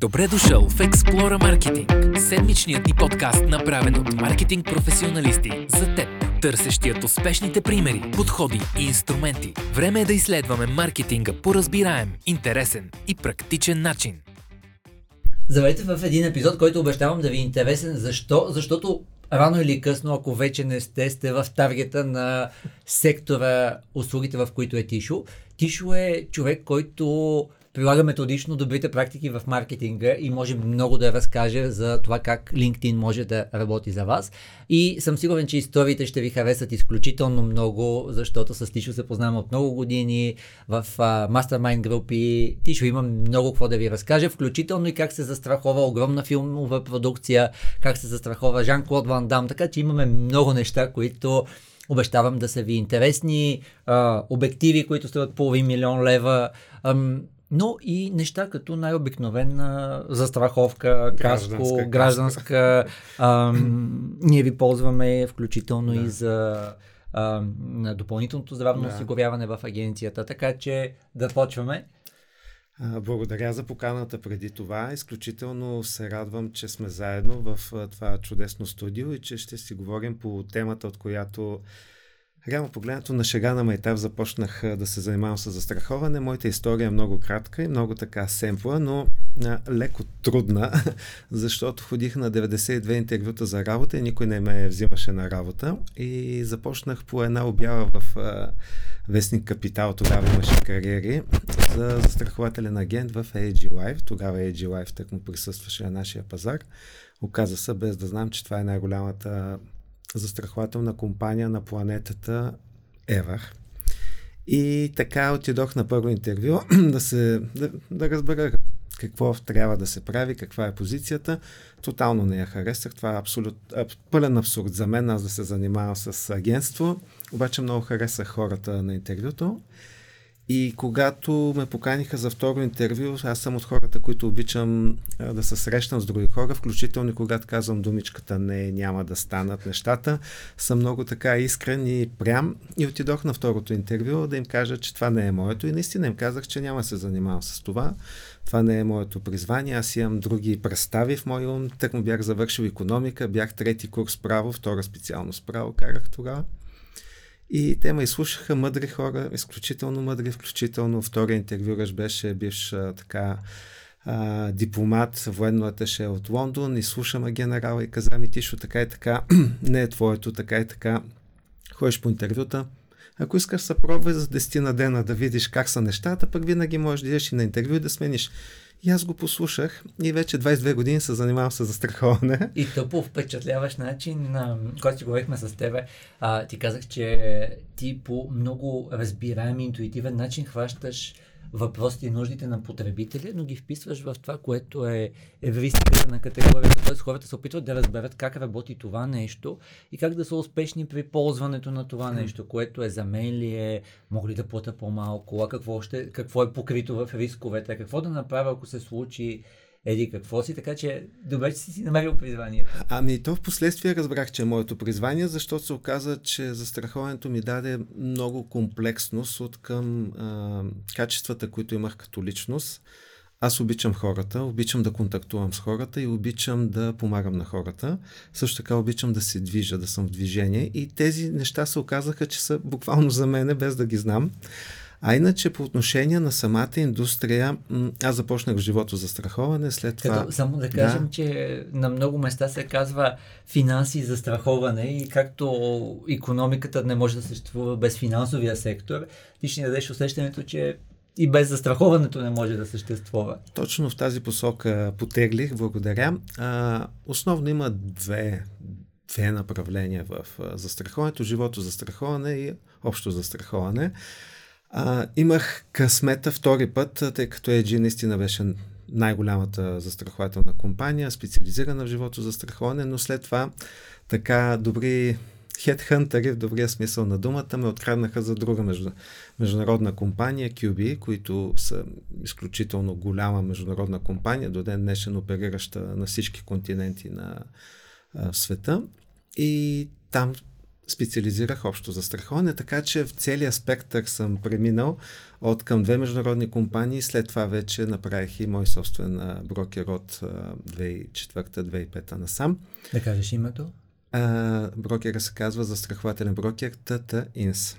Добре дошъл в Explora Marketing, седмичният ни подкаст, направен от маркетинг професионалисти за теб, търсещият успешните примери, подходи и инструменти. Време е да изследваме маркетинга по разбираем, интересен и практичен начин. Здравейте в един епизод, който обещавам да ви е интересен. Защо? Защото рано или късно, ако вече не сте, сте в таргета на сектора услугите, в които е Тишо. Тишо е човек, който прилага методично добрите практики в маркетинга и може много да разкаже за това как LinkedIn може да работи за вас. И съм сигурен, че историите ще ви харесат изключително много, защото с Тишо се познавам от много години в мастермайн групи. Тишо има много какво да ви разкаже, включително и как се застрахова огромна филмова продукция, как се застрахова Жан-Клод Ван Дам, така че имаме много неща, които обещавам да са ви интересни, а, обективи, които струват половин милион лева, ам, но и неща като най-обикновена застраховка, каско, гражданска. гражданска ам, ние ви ползваме включително да. и за ам, допълнителното здравно да. осигуряване в агенцията. Така че да почваме. Благодаря за поканата преди това. Изключително се радвам, че сме заедно в това чудесно студио и че ще си говорим по темата, от която Реално погледнато на шега на майтап започнах да се занимавам с застраховане. Моята история е много кратка и много така семпла, но а, леко трудна, защото ходих на 92 интервюта за работа и никой не ме взимаше на работа. И започнах по една обява в а, Вестник Капитал, тогава имаше кариери, за застрахователен агент в AG Life. Тогава AG Life так му присъстваше на нашия пазар. Оказа се, без да знам, че това е най-голямата застрахователна компания на планетата Ever. И така отидох на първо интервю да, се, да, да разбера какво трябва да се прави, каква е позицията. Тотално не я харесах. Това е абсолют, пълен абсурд за мен, аз да се занимавам с агентство. Обаче много харесах хората на интервюто. И когато ме поканиха за второ интервю, аз съм от хората, които обичам а, да се срещам с други хора, включително и когато казвам думичката не, няма да станат нещата, съм много така искрен и прям и отидох на второто интервю да им кажа, че това не е моето и наистина им казах, че няма се занимавам с това. Това не е моето призвание, аз имам други представи в моя ум. Тък му бях завършил економика, бях трети курс право, втора специалност право, карах тогава. И те ме изслушаха мъдри хора, изключително мъдри, включително втория интервюраш беше бивш така а, дипломат, военно аташе от Лондон, и слушаме генерала и каза ми, Тишо, така и така, не е твоето, така и така, ходиш по интервюта, ако искаш се пробвай за 10 на дена да видиш как са нещата, пък винаги можеш да идеш и на интервю и да смениш. И аз го послушах и вече 22 години се занимавам с застраховане. И то по впечатляващ начин, когато си говорихме с тебе, а, ти казах, че ти по много разбираем, интуитивен начин хващаш въпросите и нуждите на потребителя, но ги вписваш в това, което е евристиката на категорията. Т.е. хората се опитват да разберат как работи това нещо и как да са успешни при ползването на това нещо, което е за мен ли е, мога ли да плата по-малко, а какво, ще, какво е покрито в рисковете, какво да направя, ако се случи еди какво си, така че добре, че си си намерил призванието. Ами то в последствие разбрах, че е моето призвание, защото се оказа, че застраховането ми даде много комплексност от към а, качествата, които имах като личност. Аз обичам хората, обичам да контактувам с хората и обичам да помагам на хората. Също така обичам да се движа, да съм в движение. И тези неща се оказаха, че са буквално за мене, без да ги знам. А иначе по отношение на самата индустрия, аз започнах в живото за страховане, след това... Като, само да кажем, да. че на много места се казва финанси за страховане и както економиката не може да съществува без финансовия сектор, ти ще ни дадеш усещането, че и без застраховането не може да съществува. Точно в тази посока потеглих, благодаря. А, основно има две, две направления в застраховането. Живото застраховане и общо застраховане. А, имах късмета втори път, тъй като EG наистина беше най-голямата застрахователна компания, специализирана в живото застраховане, но след това така добри хедхънтъри в добрия смисъл на думата ме откраднаха за друга между, международна компания, QB, които са изключително голяма международна компания, до ден днешен оперираща на всички континенти на а, света. И там специализирах общо за страховане, така че в целия спектър съм преминал от към две международни компании. След това вече направих и мой собствен брокер от 2004-2005 насам. Да кажеш името? А, брокера се казва застрахователен брокер TT Инс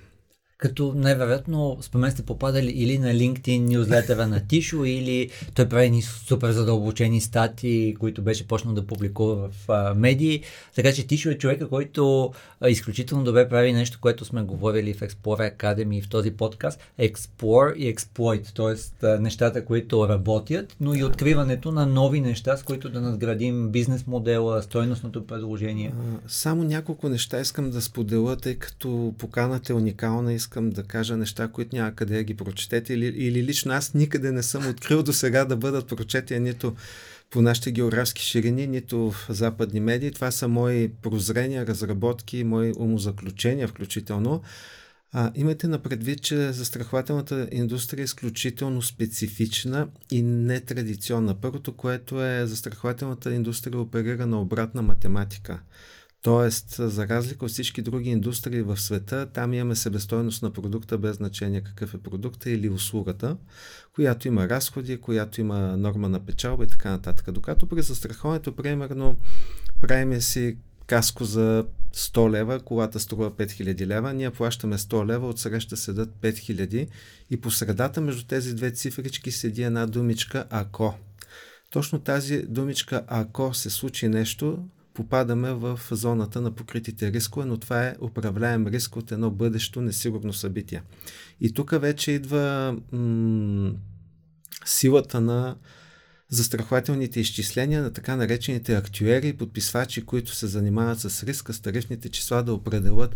като най-вероятно спомен сте попадали или на LinkedIn нюзлетера на Тишо, или той прави ни супер задълбочени статии, които беше почнал да публикува в а, медии. Така че Тишо е човека, който а, изключително добре прави нещо, което сме говорили в Explorer Academy в този подкаст. Explore и Exploit, т.е. нещата, които работят, но и откриването на нови неща, с които да надградим бизнес модела, стойностното предложение. Само няколко неща искам да споделя, тъй като поканата е уникална и искам да кажа неща, които няма къде да ги прочетете или, или лично аз никъде не съм открил до сега да бъдат прочети нито по нашите географски ширини, нито в западни медии. Това са мои прозрения, разработки, мои умозаключения включително. А, имайте на предвид, че застрахователната индустрия е изключително специфична и нетрадиционна. Първото, което е застрахователната индустрия оперира на обратна математика. Тоест, за разлика от всички други индустрии в света, там имаме себестойност на продукта без значение какъв е продукта или услугата, която има разходи, която има норма на печалба и така нататък. Докато при застраховането, примерно, правиме си каско за 100 лева, колата струва 5000 лева, ние плащаме 100 лева, отсреща седат 5000 и по средата между тези две цифрички седи една думичка ако. Точно тази думичка ако се случи нещо, попадаме в зоната на покритите рискове, но това е управляем риск от едно бъдещо несигурно събитие. И тук вече идва м- силата на застрахователните изчисления на така наречените актюери и подписвачи, които се занимават с риска, с тарифните числа да определят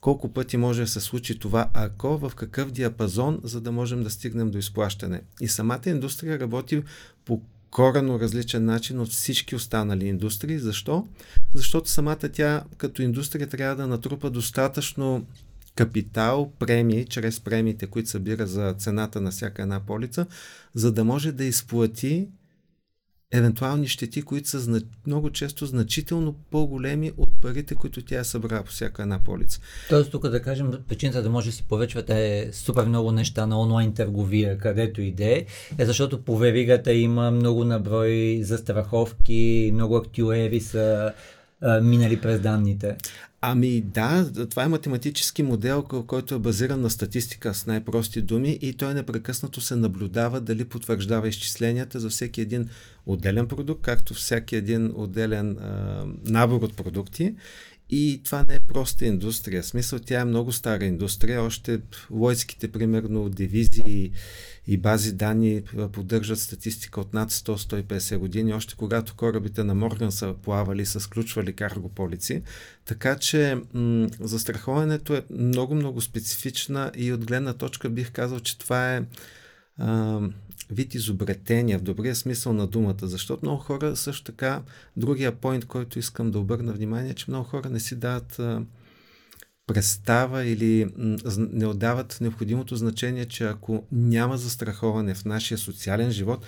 колко пъти може да се случи това, ако в какъв диапазон, за да можем да стигнем до изплащане. И самата индустрия работи по корено различен начин от всички останали индустрии. Защо? Защото самата тя като индустрия трябва да натрупа достатъчно капитал, премии, чрез премиите, които събира за цената на всяка една полица, за да може да изплати евентуални щети, които са зна... много често значително по-големи от парите, които тя е събрала по всяка една полица. Тоест тук да кажем, причината да може да си повечвате супер много неща на онлайн търговия, където иде, е защото по веригата има много наброй застраховки, много актюери са минали през данните. Ами да, това е математически модел, който е базиран на статистика с най-прости думи и той непрекъснато се наблюдава дали потвърждава изчисленията за всеки един отделен продукт, както всеки един отделен а, набор от продукти. И това не е проста индустрия. В смисъл, тя е много стара индустрия. Още лойските, примерно, дивизии и бази данни поддържат статистика от над 100-150 години, още когато корабите на Морган са плавали, са сключвали каргополици. Така че м- застраховането е много-много специфична и от гледна точка бих казал, че това е а, вид изобретения в добрия смисъл на думата, защото много хора също така, другия поинт, който искам да обърна внимание, че много хора не си дават а, представа или не отдават необходимото значение, че ако няма застраховане в нашия социален живот,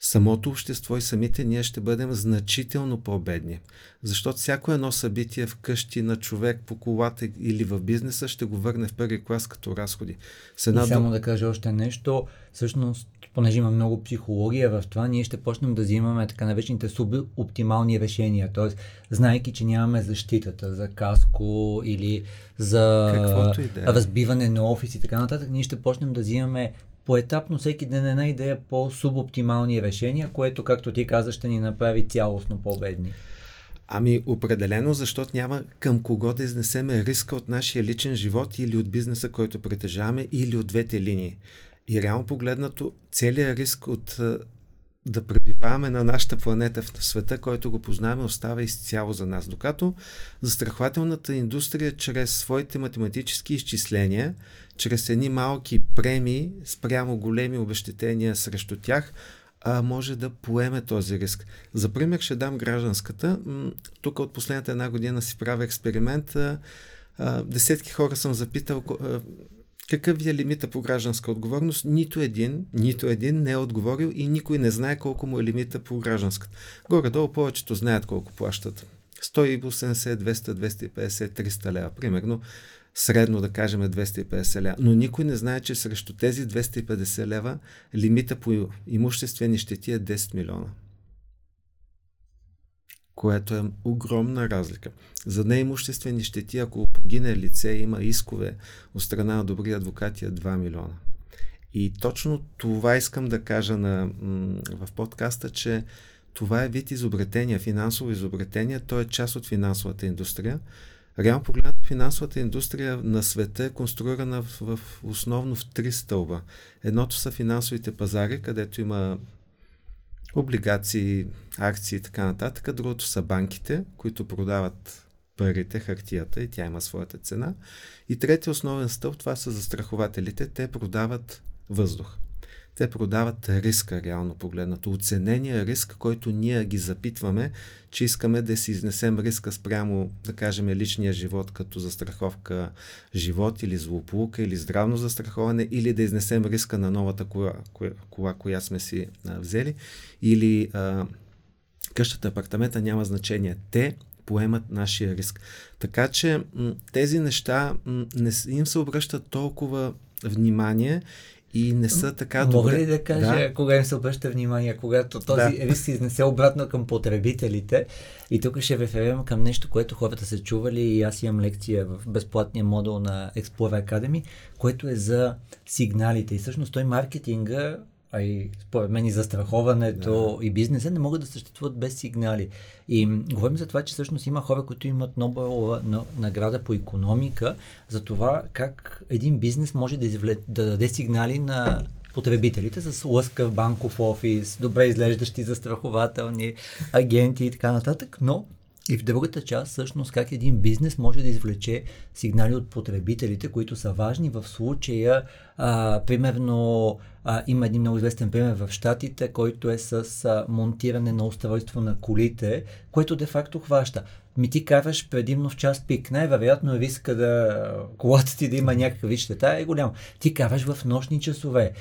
самото общество и самите ние ще бъдем значително по-бедни. Защото всяко едно събитие в къщи на човек по колата или в бизнеса ще го върне в първи клас като разходи. С една... И само да кажа още нещо. Всъщност, понеже има много психология в това, ние ще почнем да взимаме така наречените субоптимални решения. Тоест, знайки, че нямаме защитата за каско или за е. разбиване на офис и така нататък, ние ще почнем да взимаме поетапно всеки ден една идея по субоптимални решения, което, както ти каза, ще ни направи цялостно по-бедни. Ами определено, защото няма към кого да изнесеме риска от нашия личен живот или от бизнеса, който притежаваме, или от двете линии. И реално погледнато, целият риск от да пребиваваме на нашата планета в света, който го познаваме, остава изцяло за нас. Докато застрахователната индустрия, чрез своите математически изчисления, чрез едни малки премии, спрямо големи обещетения срещу тях, може да поеме този риск. За пример ще дам гражданската. Тук от последната една година си правя експеримент. Десетки хора съм запитал какъв ви е лимита по гражданска отговорност? Нито един, нито един не е отговорил и никой не знае колко му е лимита по гражданската. Горе-долу повечето знаят колко плащат. 180, 200, 250, 300 лева. Примерно, средно да кажем 250 лева. Но никой не знае, че срещу тези 250 лева лимита по имуществени щети е 10 милиона. Което е огромна разлика. За неимуществени щети, ако погине лице, има искове от страна на добри адвокати е 2 милиона. И точно това искам да кажа на, в подкаста, че това е вид изобретение, финансово изобретение, то е част от финансовата индустрия. Реално погледнато финансовата индустрия на света е конструирана в, в, основно в три стълба. Едното са финансовите пазари, където има облигации, акции и така нататък. Другото са банките, които продават парите, хартията и тя има своята цена. И третия основен стълб, това са застрахователите. Те продават въздух. Те продават риска, реално погледнато. Оценения риск, който ние ги запитваме, че искаме да си изнесем риска спрямо, да кажем, личния живот, като застраховка живот или злополука или здравно застраховане, или да изнесем риска на новата кола, кола, кола коя сме си а, взели, или а, къщата, апартамента, няма значение. Те поемат нашия риск. Така че тези неща не им се обръщат толкова внимание и не са така добре. Мога ли да кажа да? кога им се обръща внимание, когато този да. риск се изнесе обратно към потребителите? И тук ще реферирам към нещо, което хората са чували и аз имам лекция в безплатния модул на Explorer Academy, което е за сигналите. И всъщност той маркетинга а и според мен и застраховането да. и бизнеса не могат да съществуват без сигнали. И говорим за това, че всъщност има хора, които имат Нобелова награда по економика, за това как един бизнес може да, извле, да даде сигнали на потребителите с лъскав банков офис, добре изглеждащи застрахователни агенти и така нататък, но и в другата част, всъщност, как един бизнес може да извлече сигнали от потребителите, които са важни в случая, а, примерно, а, има един много известен пример в Штатите, който е с а, монтиране на устройство на колите, което де-факто хваща. Ми ти караш предимно в час пик. Най-вероятно е риска да колата ти да има някакъв вид щета е голям. Ти караш в нощни часове.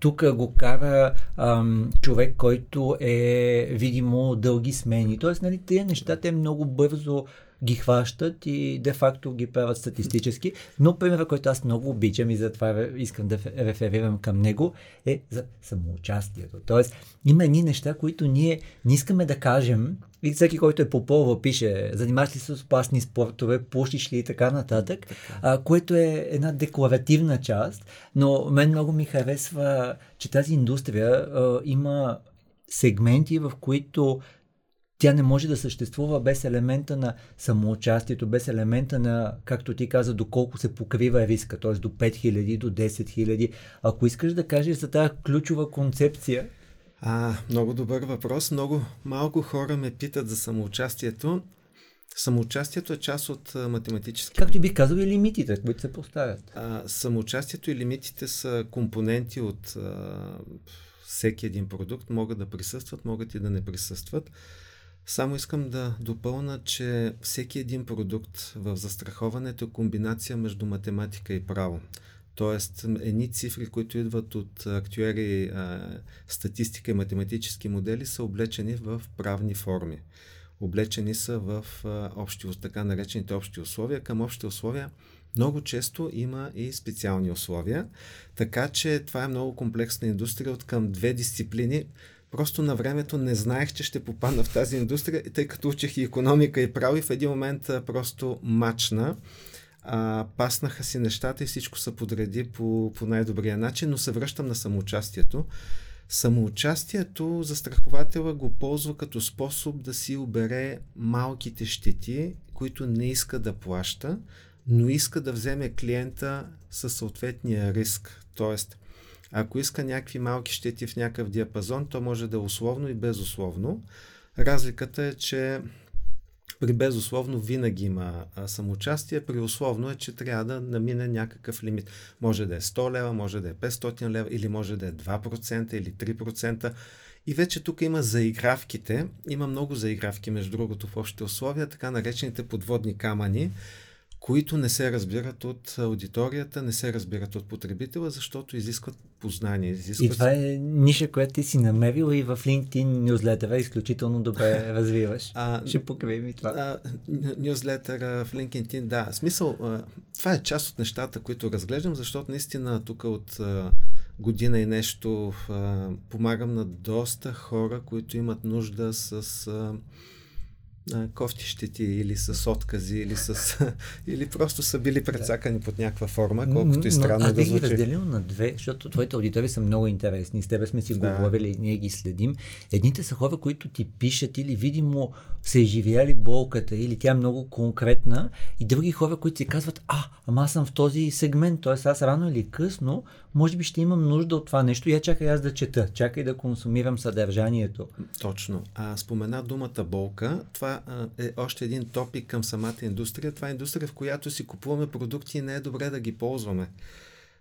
Тук го кара ам, човек, който е видимо дълги смени. Тоест, нали, тези неща те много бързо ги хващат и де-факто ги правят статистически. Но примерът, който аз много обичам и затова искам да реферирам към него, е за самоучастието. Тоест, има едни неща, които ние не искаме да кажем, и всеки, който е попълва, пише, занимаваш ли се с опасни спортове, пушиш ли и така нататък. А, което е една декларативна част, но мен много ми харесва, че тази индустрия а, има сегменти, в които тя не може да съществува без елемента на самоучастието, без елемента на, както ти каза, доколко се покрива риска, т.е. до 5000, до 10 000. Ако искаш да кажеш за тази ключова концепция. А, много добър въпрос. Много малко хора ме питат за самоучастието. Самоучастието е част от математически. Както би казал и лимитите, които се поставят. А, самоучастието и лимитите са компоненти от а, всеки един продукт. Могат да присъстват, могат и да не присъстват. Само искам да допълна, че всеки един продукт в застраховането е комбинация между математика и право. Тоест, едни цифри, които идват от актуери, статистика и математически модели, са облечени в правни форми. Облечени са в общи, така наречените общи условия. Към общи условия много често има и специални условия. Така че това е много комплексна индустрия от към две дисциплини Просто на времето не знаех, че ще попадна в тази индустрия, тъй като учих и економика и право и в един момент просто мачна. А, паснаха си нещата и всичко се подреди по, по най-добрия начин, но се връщам на самоучастието. Самоучастието застрахователя го ползва като способ да си обере малките щети, които не иска да плаща, но иска да вземе клиента със съответния риск. Тоест, ако иска някакви малки щети в някакъв диапазон, то може да е условно и безусловно. Разликата е, че при безусловно винаги има самоучастие, при условно е, че трябва да намине някакъв лимит. Може да е 100 лева, може да е 500 лева или може да е 2% или 3%. И вече тук има заигравките. Има много заигравки, между другото, в общите условия, така наречените подводни камъни, които не се разбират от аудиторията, не се разбират от потребителя, защото изискват познание. Изискват... И това е ниша, която ти си намерил и в LinkedIn нюзлетъра изключително добре развиваш. А, Ще покривим и това. Нюзлетъра в LinkedIn, да. Смисъл, а, това е част от нещата, които разглеждам, защото наистина тук от а, година и нещо а, помагам на доста хора, които имат нужда с... А, кофти щети или с откази, или, с, или просто са били прецакани под някаква форма, колкото и странно Но, да звучи. Аз бих разделил на две, защото твоите аудитори са много интересни. С тебе сме си да. говорили, ние ги следим. Едните са хора, които ти пишат или видимо са изживяли болката, или тя е много конкретна, и други хора, които си казват, а, ама аз съм в този сегмент, т.е. аз рано или късно, може би ще имам нужда от това нещо, я чакай аз да чета, чакай да консумирам съдържанието. Точно. А спомена думата болка, това е още един топик към самата индустрия. Това е индустрия, в която си купуваме продукти и не е добре да ги ползваме.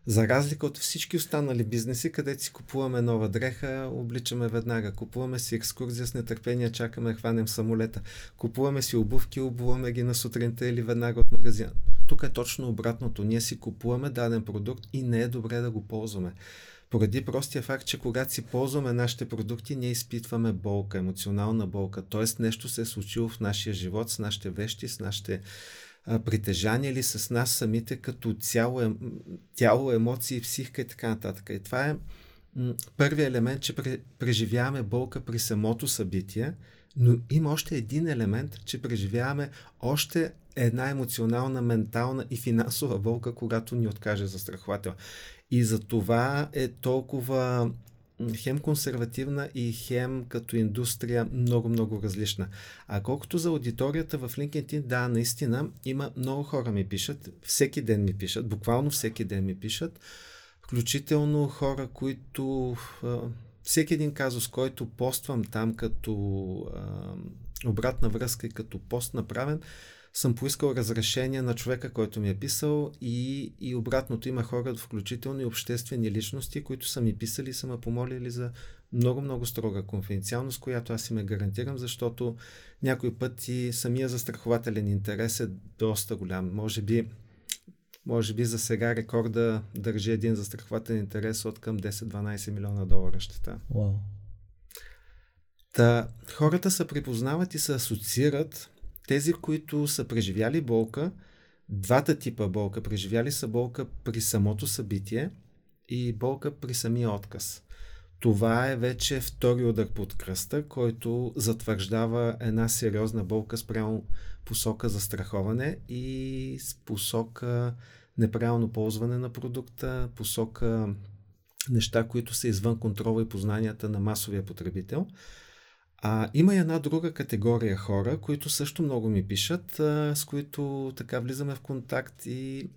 За разлика от всички останали бизнеси, където си купуваме нова дреха, обличаме веднага. Купуваме си екскурзия с нетърпение, чакаме хванем самолета. Купуваме си обувки, обуваме ги на сутринта или веднага от магазина. Тук е точно обратното. Ние си купуваме даден продукт и не е добре да го ползваме. Поради простия факт, че когато си ползваме нашите продукти, ние изпитваме болка, емоционална болка. Тоест нещо се е случило в нашия живот, с нашите вещи, с нашите а, притежания или с нас самите като цяло, е, тяло, емоции, психика и така нататък. И това е първият елемент, че преживяваме болка при самото събитие, но има още един елемент, че преживяваме още една емоционална, ментална и финансова болка, когато ни откаже застраховател. И за това е толкова хем консервативна и хем като индустрия много-много различна. А колкото за аудиторията в LinkedIn, да, наистина има много хора ми пишат, всеки ден ми пишат, буквално всеки ден ми пишат, включително хора, които всеки един казус, който поствам там като обратна връзка и като пост направен, съм поискал разрешение на човека, който ми е писал и, и обратното има хора, включително и обществени личности, които са ми писали и са ме помолили за много-много строга конфиденциалност, която аз си ме гарантирам, защото някой път и самия застрахователен интерес е доста голям. Може би, може би за сега рекорда държи един застрахователен интерес от към 10-12 милиона долара щета. Wow. Та, хората се припознават и се асоциират тези, които са преживяли болка, двата типа болка. Преживяли са болка при самото събитие и болка при самия отказ. Това е вече втори удар под кръста, който затвърждава една сериозна болка спрямо посока за страховане и с посока неправилно ползване на продукта, посока неща, които са извън контрола и познанията на масовия потребител. А, има и една друга категория хора, които също много ми пишат, а, с които така влизаме в контакт и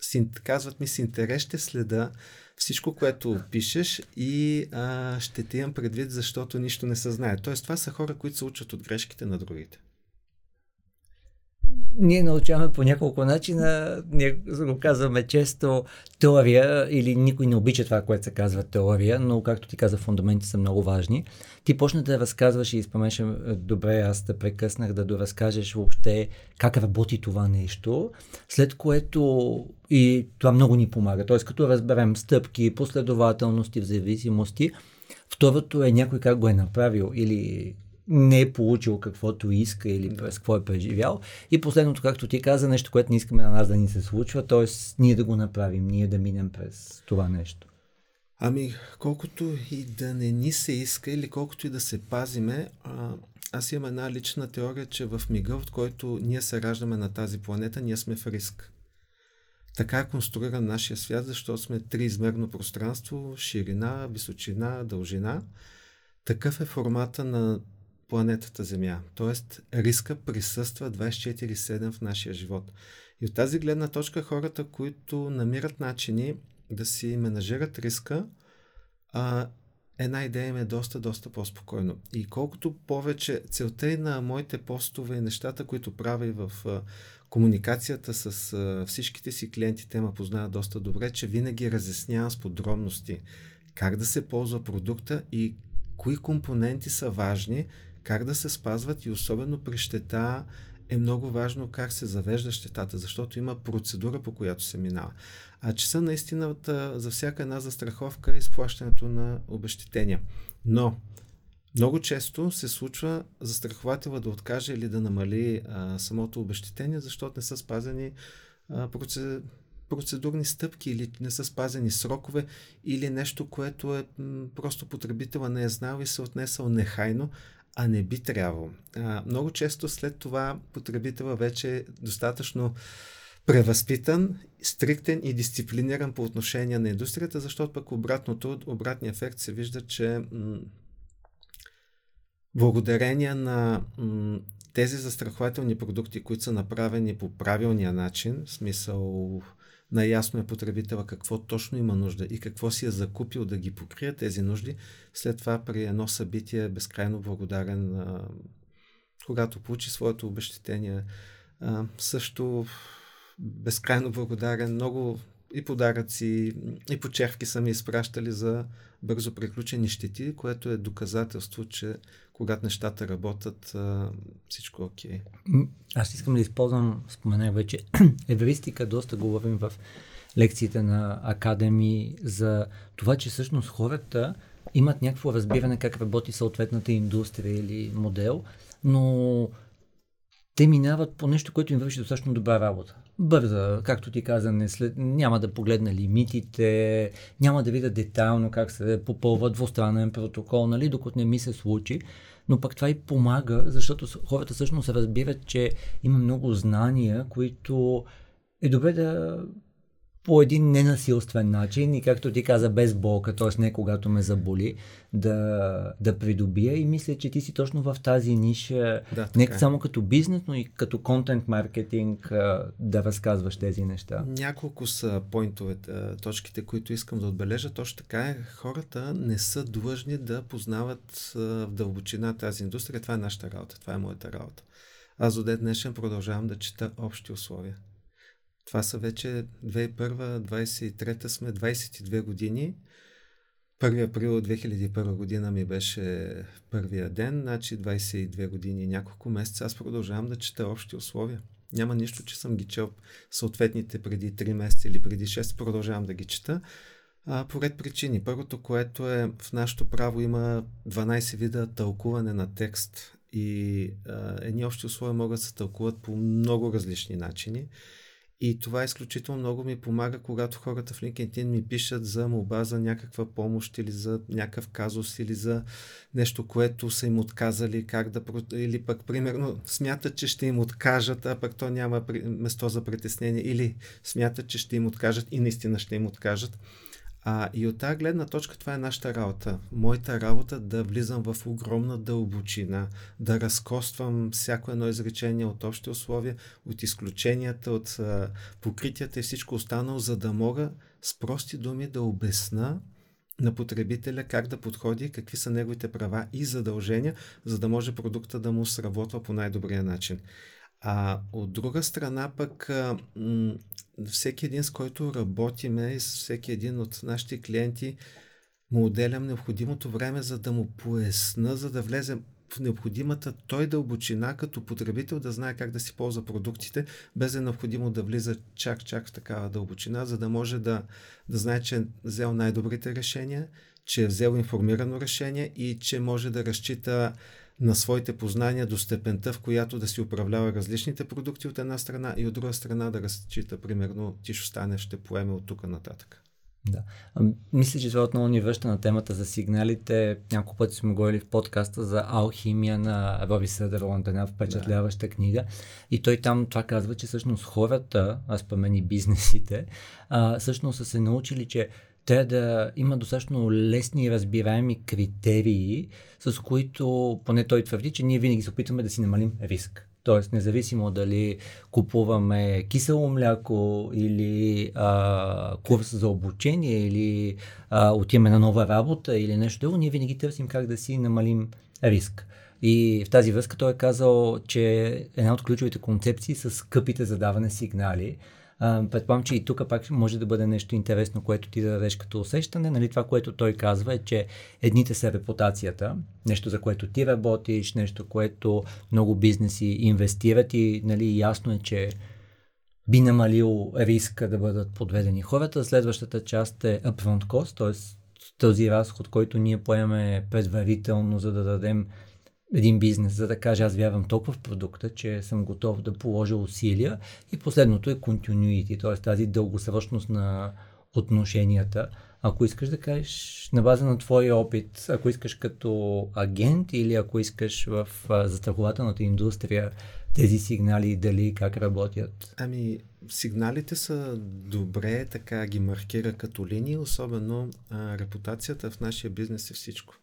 си, казват ми с интерес ще следа всичко, което пишеш и а, ще те имам предвид, защото нищо не се знае. Тоест, това са хора, които се учат от грешките на другите ние научаваме по няколко начина. Ние го казваме често теория или никой не обича това, което се казва теория, но както ти каза, фундаменти са много важни. Ти почна да разказваш и спомнеш добре, аз те прекъснах да доразкажеш въобще как работи това нещо, след което и това много ни помага. Тоест, като разберем стъпки, последователности, в зависимости, Второто е някой как го е направил или не е получил каквото иска или през какво е преживял. И последното, както ти каза, нещо, което не искаме на нас да ни се случва, т.е. ние да го направим, ние да минем през това нещо. Ами, колкото и да не ни се иска или колкото и да се пазиме, а, аз имам една лична теория, че в мига, от който ние се раждаме на тази планета, ние сме в риск. Така е конструиран нашия свят, защото сме триизмерно пространство, ширина, височина, дължина. Такъв е формата на планетата Земя. Тоест, риска присъства 24-7 в нашия живот. И от тази гледна точка хората, които намират начини да си менажират риска, а, една идея им е доста, доста по-спокойно. И колкото повече целта и на моите постове и нещата, които правя в а, комуникацията с а, всичките си клиенти, те ме познават доста добре, че винаги разяснявам с подробности как да се ползва продукта и кои компоненти са важни, как да се спазват и особено при щета е много важно как се завежда щетата, защото има процедура, по която се минава. А че са наистина за всяка една застраховка изплащането на обещетения. Но много често се случва застрахователя да откаже или да намали а, самото обещетение, защото не са спазени а, процедурни стъпки или не са спазени срокове или нещо, което е м, просто потребителя не е знал и се отнесъл нехайно, а не би трябвало. А, много често след това потребителя вече е достатъчно превъзпитан, стриктен и дисциплиниран по отношение на индустрията, защото пък обратното, обратният ефект се вижда, че м- благодарение на м- тези застрахователни продукти, които са направени по правилния начин, в смисъл наясно е потребителя какво точно има нужда и какво си е закупил да ги покрие тези нужди, след това при едно събитие е безкрайно благодарен, а, когато получи своето обещетение. А, също безкрайно благодарен, много и подаръци, и почерки са ми изпращали за бързо приключени щети, което е доказателство, че когато нещата работят, всичко е окей. Аз искам да използвам, споменах вече, евристика, доста говорим в лекциите на академи за това, че всъщност хората имат някакво разбиране как работи съответната индустрия или модел, но те минават по нещо, което им върши достатъчно добра работа. Бърза, както ти каза, не след, няма да погледна лимитите, няма да видя детайлно как се попълва двустранен протокол, нали, докато не ми се случи. Но пък това и помага, защото хората всъщност разбират, че има много знания, които е добре да по един ненасилствен начин и както ти каза, без болка, т.е. не когато ме заболи, да, да придобия и мисля, че ти си точно в тази ниша, да, не е. само като бизнес, но и като контент маркетинг да разказваш тези неща. Няколко са поинтовете, точките, които искам да отбележа. Точно така е, хората не са длъжни да познават в дълбочина тази индустрия. Това е нашата работа, това е моята работа. Аз до ден днешен продължавам да чета общи условия. Това са вече 2001-2023 сме 22 години. 1 април 2001 година ми беше първия ден, значи 22 години и няколко месеца. Аз продължавам да чета общи условия. Няма нищо, че съм ги чел съответните преди 3 месеца или преди 6, продължавам да ги чета. А, по причини. Първото, което е в нашето право има 12 вида тълкуване на текст и а, едни общи условия могат да се тълкуват по много различни начини. И това изключително много ми помага, когато хората в LinkedIn ми пишат за молба за някаква помощ или за някакъв казус или за нещо, което са им отказали, как да... Или пък, примерно, смятат, че ще им откажат, а пък то няма место за притеснение или смятат, че ще им откажат и наистина ще им откажат. А, и от тази гледна точка това е нашата работа. Моята работа да влизам в огромна дълбочина, да разкоствам всяко едно изречение от общи условия, от изключенията, от а, покритията и всичко останало, за да мога с прости думи да обясна на потребителя как да подходи, какви са неговите права и задължения, за да може продукта да му сработва по най-добрия начин. А от друга страна пък всеки един, с който работиме и с всеки един от нашите клиенти, му отделям необходимото време, за да му поясна, за да влезе в необходимата той дълбочина като потребител да знае как да си ползва продуктите, без е необходимо да влиза чак-чак в такава дълбочина, за да може да, да знае, че е взел най-добрите решения, че е взел информирано решение и че може да разчита на своите познания до степента, в която да си управлява различните продукти от една страна и от друга страна да разчита, примерно, ти ще стане, ще поеме от тук нататък. Да. А, мисля, че това отново ни връща на темата за сигналите. Няколко пъти сме говорили в подкаста за алхимия на Роби Съдърланд, една впечатляваща да. книга. И той там това казва, че всъщност хората, аз спомени бизнесите, а, всъщност са се научили, че трябва да има достатъчно лесни и разбираеми критерии, с които, поне той твърди, че ние винаги се опитваме да си намалим риск. Тоест, независимо дали купуваме кисело мляко или а, курс за обучение или а, отиваме на нова работа или нещо друго, ние винаги търсим как да си намалим риск. И в тази връзка той е казал, че една от ключовите концепции са скъпите за даване сигнали, предполагам, че и тук пак може да бъде нещо интересно, което ти да дадеш като усещане. Нали, това, което той казва е, че едните са репутацията, нещо за което ти работиш, нещо, което много бизнеси инвестират и нали, ясно е, че би намалил риска да бъдат подведени хората. Следващата част е upfront cost, т.е. този разход, който ние поемаме предварително, за да дадем един бизнес, за да каже аз вярвам толкова в продукта, че съм готов да положа усилия. И последното е continuity, т.е. тази дългосрочност на отношенията. Ако искаш да кажеш на база на твоя опит, ако искаш като агент или ако искаш в застрахователната индустрия тези сигнали, дали как работят? Ами, сигналите са добре, така ги маркира като линии, особено а, репутацията в нашия бизнес е всичко.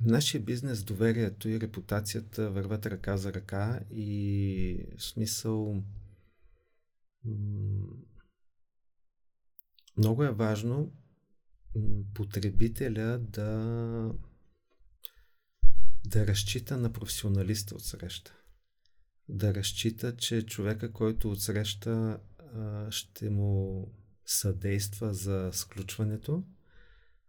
Нашия бизнес доверието и репутацията върват ръка за ръка и в смисъл много е важно потребителя да да разчита на професионалиста от среща. Да разчита, че човека, който отсреща ще му съдейства за сключването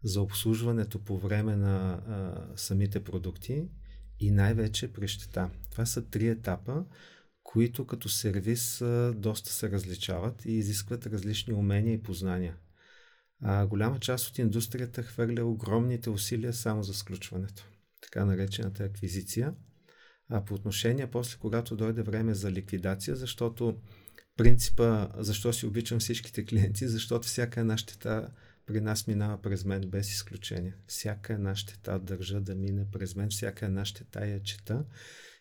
за обслужването по време на а, самите продукти и най-вече при щета. Това са три етапа, които като сервис а, доста се различават и изискват различни умения и познания. А, голяма част от индустрията хвърля огромните усилия само за сключването, така наречената аквизиция. А по отношение после, когато дойде време за ликвидация, защото принципа, защо си обичам всичките клиенти, защото всяка една щета при нас минава през мен без изключение. Всяка една щета държа да мине през мен, всяка една щета я чета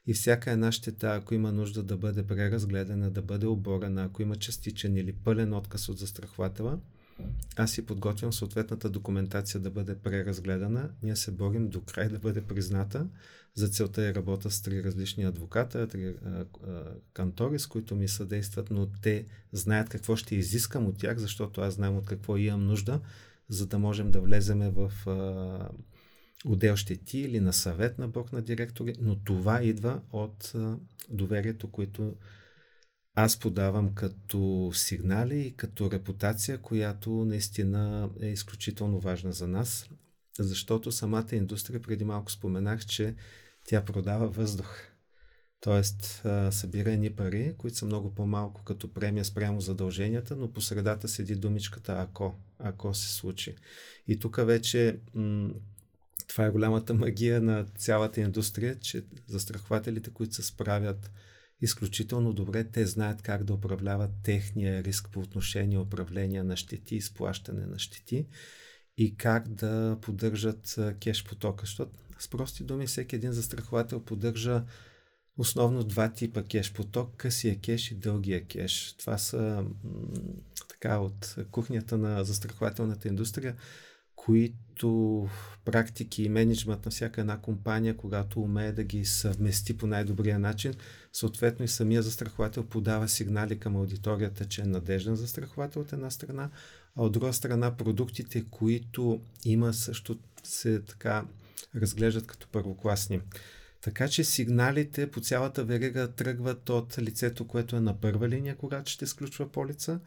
и всяка една щета, ако има нужда да бъде преразгледана, да бъде оборена, ако има частичен или пълен отказ от застрахователя, аз си подготвям съответната документация да бъде преразгледана. Ние се борим до край да бъде призната. За целта е работа с три различни адвоката, три а, а, кантори, с които ми съдействат, но те знаят какво ще изискам от тях, защото аз знам от какво имам нужда, за да можем да влеземе в а, отдел щети или на съвет на бок на директори, но това идва от а, доверието, което аз подавам като сигнали и като репутация, която наистина е изключително важна за нас, защото самата индустрия, преди малко споменах, че тя продава въздух. Тоест, събира ни пари, които са много по-малко като премия спрямо задълженията, но по средата седи думичката ако, ако се случи. И тук вече м- това е голямата магия на цялата индустрия, че застрахователите, които се справят изключително добре. Те знаят как да управляват техния риск по отношение управление на щети, изплащане на щети и как да поддържат кеш потока. Защото с прости думи всеки един застраховател поддържа основно два типа кеш поток, късия кеш и дългия кеш. Това са така от кухнята на застрахователната индустрия които практики и менеджмент на всяка една компания, когато умее да ги съвмести по най-добрия начин, съответно и самия застраховател подава сигнали към аудиторията, че е надежден застраховател от една страна, а от друга страна продуктите, които има също се така разглеждат като първокласни. Така че сигналите по цялата верига тръгват от лицето, което е на първа линия, когато ще сключва полица,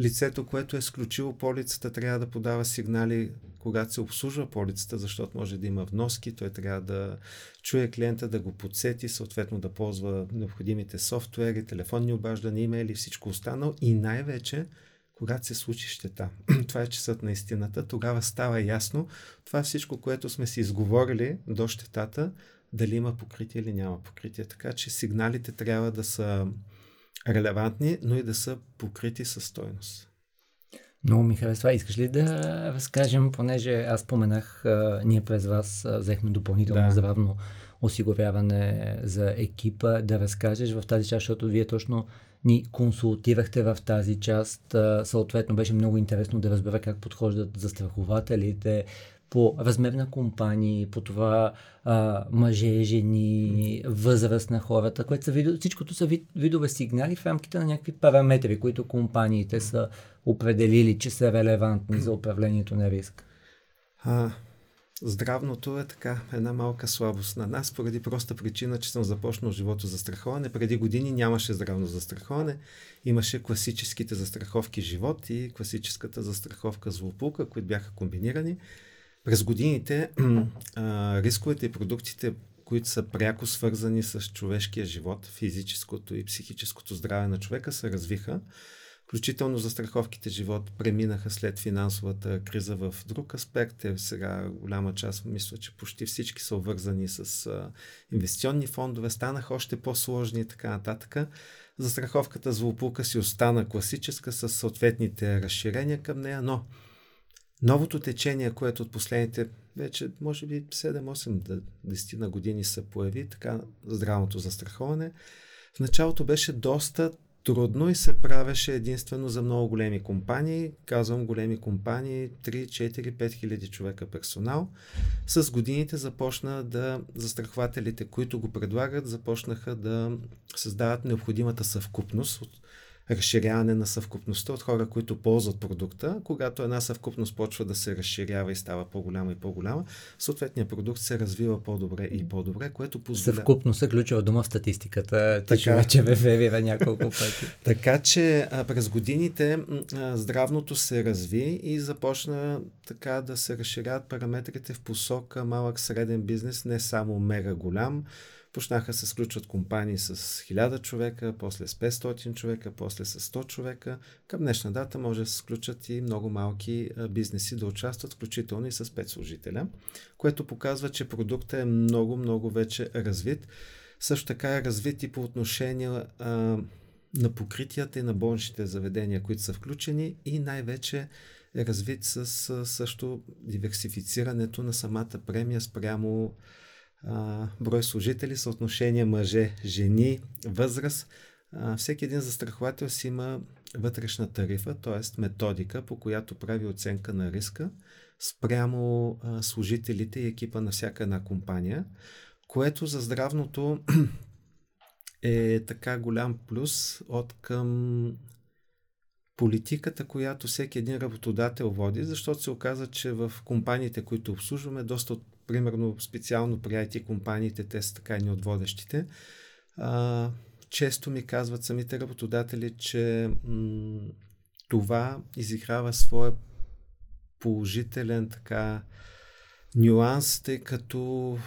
лицето, което е сключило полицата, трябва да подава сигнали, когато се обслужва полицата, защото може да има вноски, той трябва да чуе клиента, да го подсети, съответно да ползва необходимите софтуери, телефонни обаждания, имейли, всичко останало и най-вече когато се случи щета. това е часът на истината. Тогава става ясно това всичко, което сме си изговорили до щетата, дали има покритие или няма покритие. Така че сигналите трябва да са релевантни, но и да са покрити със стойност. Много ми харесва. Искаш ли да разкажем, понеже аз споменах, а, ние през вас а, взехме допълнително да. здравно осигуряване за екипа, да разкажеш в тази част, защото вие точно ни консултирахте в тази част. Съответно беше много интересно да разбера как подхождат застрахователите, по размер на компании, по това а, мъже, жени, възраст на хората, което са видо, всичкото са вид, видове сигнали в рамките на някакви параметри, които компаниите са определили, че са релевантни за управлението на риск. А, здравното е така една малка слабост на нас, поради проста причина, че съм започнал живото застраховане. Преди години нямаше здравно застраховане. Имаше класическите застраховки живот и класическата застраховка злополука, които бяха комбинирани. През годините рисковете и продуктите, които са пряко свързани с човешкия живот, физическото и психическото здраве на човека, се развиха. Включително за страховките живот преминаха след финансовата криза в друг аспект. Те сега голяма част, мисля, че почти всички са обвързани с а, инвестиционни фондове, станаха още по-сложни и така нататък. Застраховката злополука си остана класическа с съответните разширения към нея, но новото течение, което от последните вече може би 7-8-10 на години се появи, така здравното застраховане, в началото беше доста трудно и се правеше единствено за много големи компании. Казвам големи компании, 3, 4, 5 хиляди човека персонал. С годините започна да застрахователите, които го предлагат, започнаха да създават необходимата съвкупност от разширяване на съвкупността от хора, които ползват продукта. Когато една съвкупност почва да се разширява и става по-голяма и по-голяма, съответният продукт се развива по-добре и по-добре, което позволява... Съвкупност е ключова дума в статистиката. Ти така... вече ВВВ няколко пъти. така че през годините здравното се разви и започна така да се разширяват параметрите в посока малък среден бизнес, не само мега голям, Почнаха се сключват компании с 1000 човека, после с 500 човека, после с 100 човека. Към днешна дата може да се сключат и много малки бизнеси да участват, включително и с 5 служителя, което показва, че продуктът е много, много вече развит. Също така е развит и по отношение на покритията и на болничните заведения, които са включени и най-вече е развит с също диверсифицирането на самата премия спрямо брой служители, съотношение мъже-жени, възраст. А, всеки един застраховател си има вътрешна тарифа, т.е. методика, по която прави оценка на риска спрямо служителите и екипа на всяка една компания, което за здравното е така голям плюс от към политиката, която всеки един работодател води, защото се оказа, че в компаниите, които обслужваме, доста от примерно специално при компаниите, те са така и от водещите, а, често ми казват самите работодатели, че м- това изиграва своя положителен така нюанс, тъй като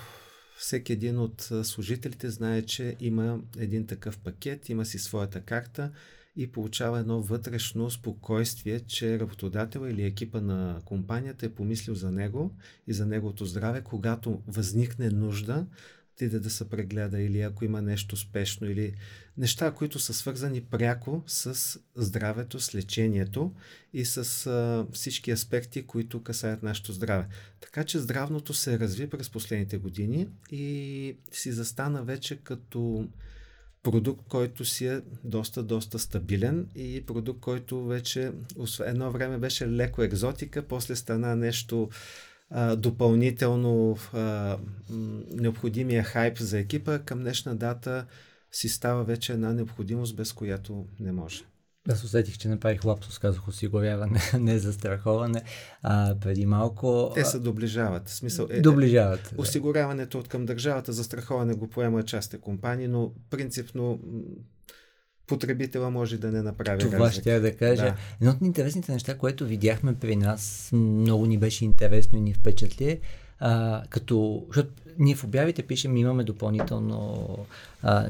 всеки един от служителите знае, че има един такъв пакет, има си своята карта и получава едно вътрешно спокойствие, че работодател или екипа на компанията е помислил за него и за неговото здраве, когато възникне нужда, отиде да се прегледа или ако има нещо спешно или неща, които са свързани пряко с здравето, с лечението и с а, всички аспекти, които касаят нашето здраве. Така че здравното се разви през последните години и си застана вече като продукт, който си е доста, доста стабилен и продукт, който вече едно време беше леко екзотика, после стана нещо а, допълнително а, необходимия хайп за екипа. Към днешна дата си става вече една необходимост, без която не може. Аз усетих, че направих лапсус, казах осигуряване, не застраховане. А, преди малко... Те се доближават. Смисъл е, доближават. Е, осигуряването от към държавата, застраховане го поема частите компании, но принципно потребителя може да не направи Това разлика. ще я да кажа. Да. Едно от интересните неща, което видяхме при нас, много ни беше интересно и ни впечатли, а, като, защото ние в обявите пишем, имаме допълнително а,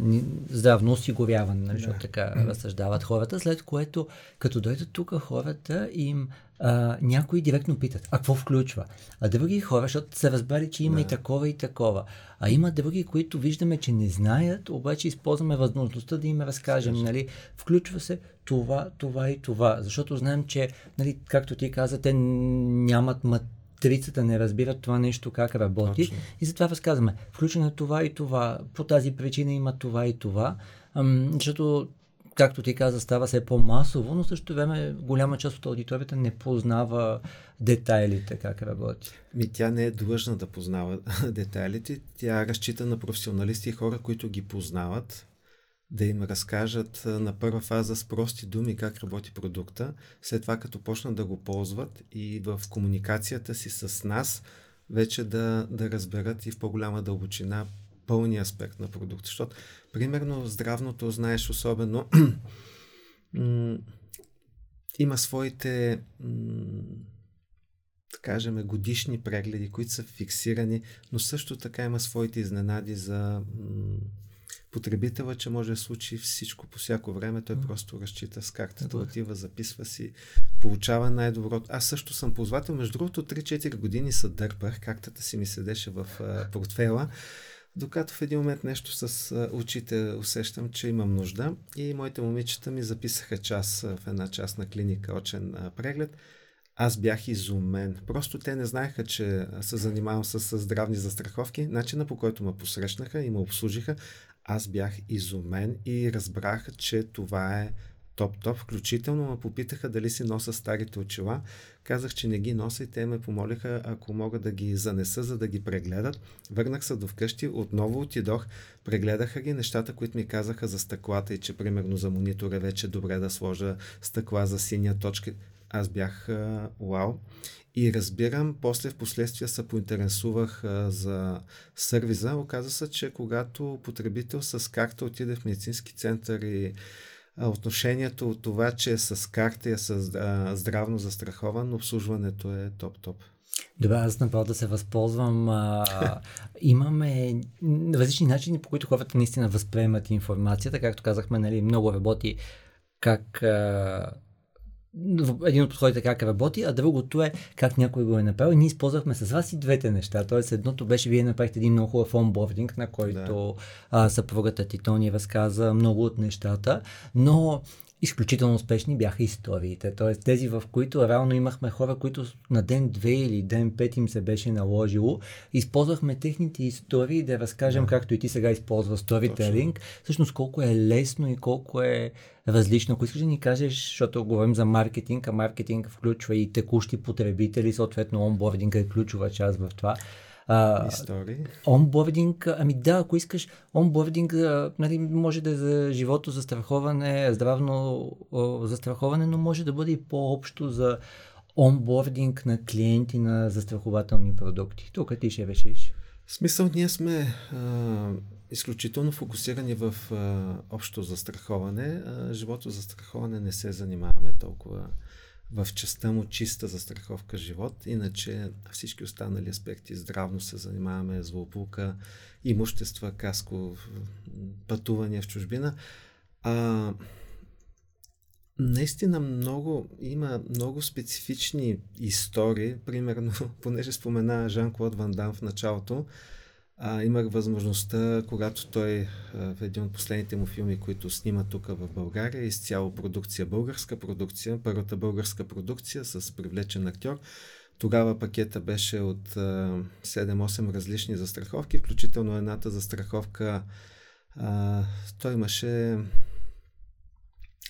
здравно осигуряване, нали, защото така разсъждават хората, след което, като дойдат тук хората, им а, някои директно питат, а какво включва? А други хора, защото са разбрали, че има да. и такова и такова. А има други, които виждаме, че не знаят, обаче използваме възможността да им разкажем, нали, включва се това, това и това, защото знаем, че, нали, както ти каза, те нямат мат трицата не разбират това нещо как работи Точно. и затова разказваме. Включено е това и това. По тази причина има това и това. Ам, защото както ти каза, става се по-масово, но също време голяма част от аудиторията не познава детайлите как работи. Ми, тя не е длъжна да познава детайлите. Тя разчита на професионалисти и хора, които ги познават, да им разкажат на първа фаза с прости думи как работи продукта. След това, като почнат да го ползват и в комуникацията си с нас, вече да, да разберат и в по-голяма дълбочина пълния аспект на продукта. Защото, примерно, здравното, знаеш особено, има своите да кажем, годишни прегледи, които са фиксирани, но също така има своите изненади за потребителя, че може да случи всичко по всяко време. Той просто разчита с картата, отива, записва си, получава най-доброто. Аз също съм ползвател. Между другото, 3-4 години се дърпах, картата си ми седеше в портфела. Докато в един момент нещо с очите усещам, че имам нужда и моите момичета ми записаха час в една част на клиника, очен преглед. Аз бях изумен. Просто те не знаеха, че се занимавам с, с здравни застраховки. Начина по който ме посрещнаха и ме обслужиха, аз бях изумен и разбрах, че това е топ-топ. Включително ме попитаха дали си носа старите очила. Казах, че не ги нося и те ме помолиха, ако мога да ги занеса, за да ги прегледат. Върнах се до вкъщи, отново отидох, прегледаха ги нещата, които ми казаха за стъклата и че примерно за монитора вече е добре да сложа стъкла за синя точка. Аз бях вау. И разбирам, после в последствие се поинтересувах а, за сервиза. Оказа се, че когато потребител с карта отиде в медицински център и а, отношението от това, че е с карта и е с а, здравно застрахован, обслужването е топ-топ. Добре, аз направо да се възползвам. А, имаме различни начини, по които хората наистина възприемат информацията. Както казахме, нали, много работи как а, един от подходите как работи, а другото е как някой го е направил. Ние използвахме с вас и двете неща. Тоест, едното беше, вие направихте един много хубав онбординг, на който да. съпругата ти Тони разказа много от нещата, но изключително успешни бяха историите. Т.е. тези, в които реално имахме хора, които на ден 2 или ден 5 им се беше наложило. Използвахме техните истории да разкажем, да. както и ти сега използва сторителинг, всъщност колко е лесно и колко е различно. Ако искаш да ни кажеш, защото говорим за маркетинг, а маркетинг включва и текущи потребители, съответно онбординга е ключова част в това. А, Истории. Онбординг, ами да, ако искаш, онбординг нали, може да е за живото застраховане, здравно застраховане, но може да бъде и по-общо за онбординг на клиенти на застрахователни продукти. Тук ти ще решиш. В смисъл, ние сме а, изключително фокусирани в а, общо застраховане. А, живото застраховане не се занимаваме толкова в частта му чиста застраховка живот. Иначе всички останали аспекти здравно се занимаваме, злополука, имущества, каско, пътувания в чужбина. А, наистина много, има много специфични истории. Примерно, понеже спомена Жан-Клод Ван Дам в началото, а, имах възможността, когато той в един от последните му филми, които снима тук в България, изцяло продукция, българска продукция, първата българска продукция с привлечен актьор. Тогава пакета беше от 7-8 различни застраховки, включително едната застраховка. А, той имаше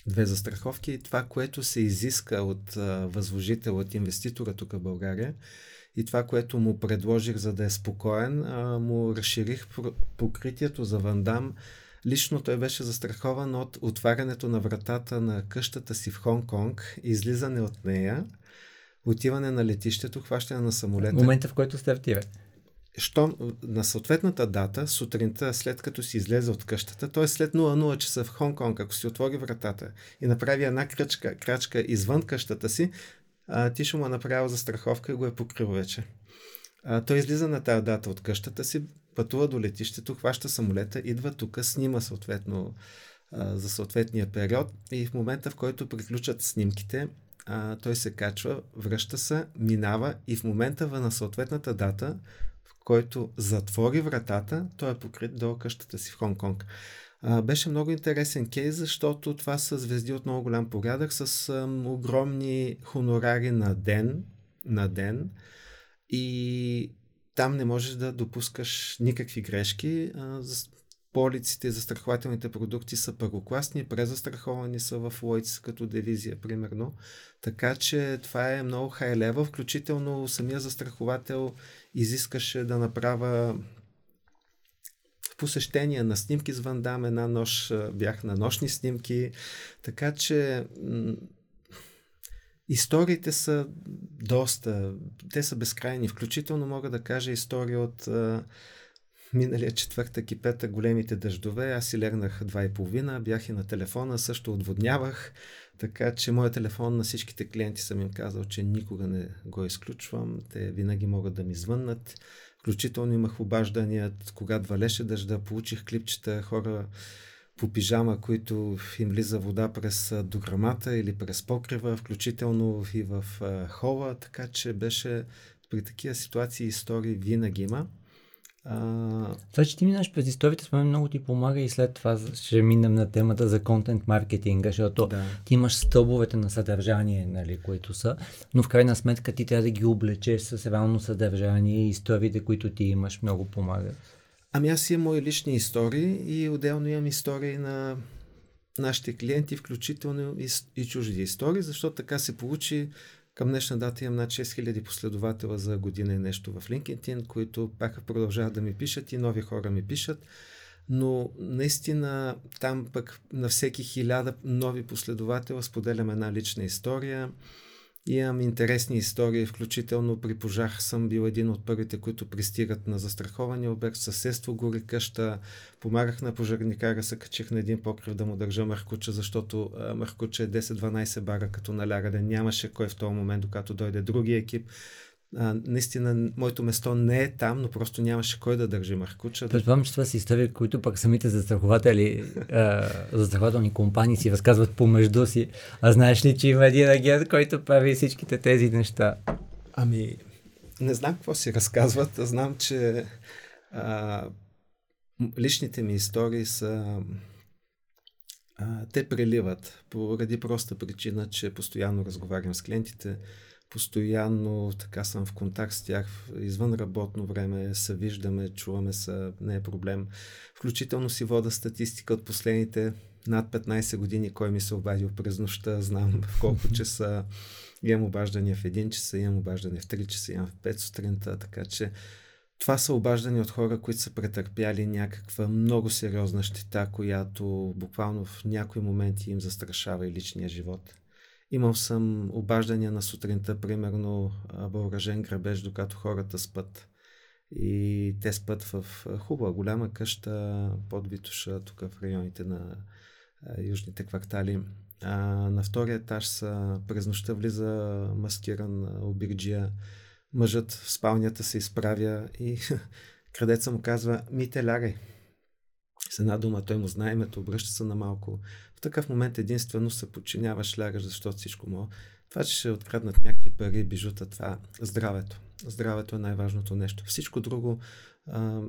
две застраховки и това, което се изиска от а, възложител, от инвеститора тук в България, и това, което му предложих, за да е спокоен, му разширих покритието за Вандам. Лично той беше застрахован от отварянето на вратата на къщата си в Хонг-Конг, излизане от нея, отиване на летището, хващане на самолета. Момента, в който стартира. Що на съответната дата, сутринта, след като си излезе от къщата, т.е. след 00 часа в Хонг-Конг, ако си отвори вратата и направи една крачка, крачка извън къщата си, а, ти му е направил за страховка и го е покрил вече. А, той излиза на тази дата от къщата си, пътува до летището, хваща самолета, идва тук, снима съответно а, за съответния период и в момента, в който приключат снимките, а, той се качва, връща се, минава и в момента на съответната дата, в който затвори вратата, той е покрит до къщата си в Хонг-Конг. Беше много интересен кейс, защото това са звезди от много голям порядък с огромни хонорари на ден, на ден и там не можеш да допускаш никакви грешки. Полиците за страхователните продукти са първокласни, презастраховани са в Лойц като дивизия, примерно. Така че това е много хай лева, включително самия застраховател изискаше да направя посещения на снимки с Вандам, една нощ бях на нощни снимки, така че Историите са доста, те са безкрайни. Включително мога да кажа история от а, миналия четвъртък и петък големите дъждове. Аз си легнах два и половина, бях и на телефона, също отводнявах. Така че моят телефон на всичките клиенти съм им казал, че никога не го изключвам. Те винаги могат да ми звъннат. Включително имах обаждания, когато валеше дъжда, получих клипчета, хора по пижама, които им влиза вода през дограмата или през покрива, включително и в хола, така че беше при такива ситуации истории винаги има. А... Това, че ти минаш през историята, с мен много ти помага и след това ще минем на темата за контент маркетинга, защото да. ти имаш стълбовете на съдържание, нали, които са, но в крайна сметка ти трябва да ги облечеш с реално съдържание и историите, които ти имаш, много помагат. Ами аз имам мои лични истории и отделно имам истории на нашите клиенти, включително и, и чужди истории, защото така се получи към днешна дата имам над 6000 последователя за година и нещо в LinkedIn, които пак продължават да ми пишат и нови хора ми пишат. Но наистина там пък на всеки хиляда нови последователя споделям една лична история. Имам интересни истории, включително при пожар съм бил един от първите, които пристигат на застрахования обект, съседство гори къща, помагах на пожарникара, се качих на един покрив да му държа мъркуча, защото мъркуча е 10-12 бара като налягане, нямаше кой в този момент, докато дойде други екип а, наистина моето место не е там, но просто нямаше кой да държи Маркуча. Предполагам, че това са истории, които пък самите застрахователи, застрахователни компании си разказват помежду си. А знаеш ли, че има един агент, който прави всичките тези неща? Ами, не знам какво си разказват. Знам, че а, личните ми истории са а, те преливат поради проста причина, че постоянно разговарям с клиентите, постоянно така съм в контакт с тях извън работно време, се виждаме, чуваме се, не е проблем. Включително си вода статистика от последните над 15 години, кой ми се обадил през нощта, знам в колко часа имам обаждания в 1 часа, имам обаждания в 3 часа, имам в 5 сутринта, така че това са обаждани от хора, които са претърпяли някаква много сериозна щета, която буквално в някои моменти им застрашава и личния живот. Имал съм обаждания на сутринта, примерно въоръжен грабеж, докато хората спят. И те спят в хубава, голяма къща под Витуша, тук в районите на южните квартали. А, на втория етаж са, през нощта влиза маскиран обирджия. Мъжът в спалнята се изправя и крадеца му казва, мите лягай. С една дума той му знае името, обръща се на малко в такъв момент единствено се подчиняваш, лягаш, защото всичко му. Това, че ще откраднат някакви пари, бижута, това здравето. Здравето е най-важното нещо. Всичко друго, а,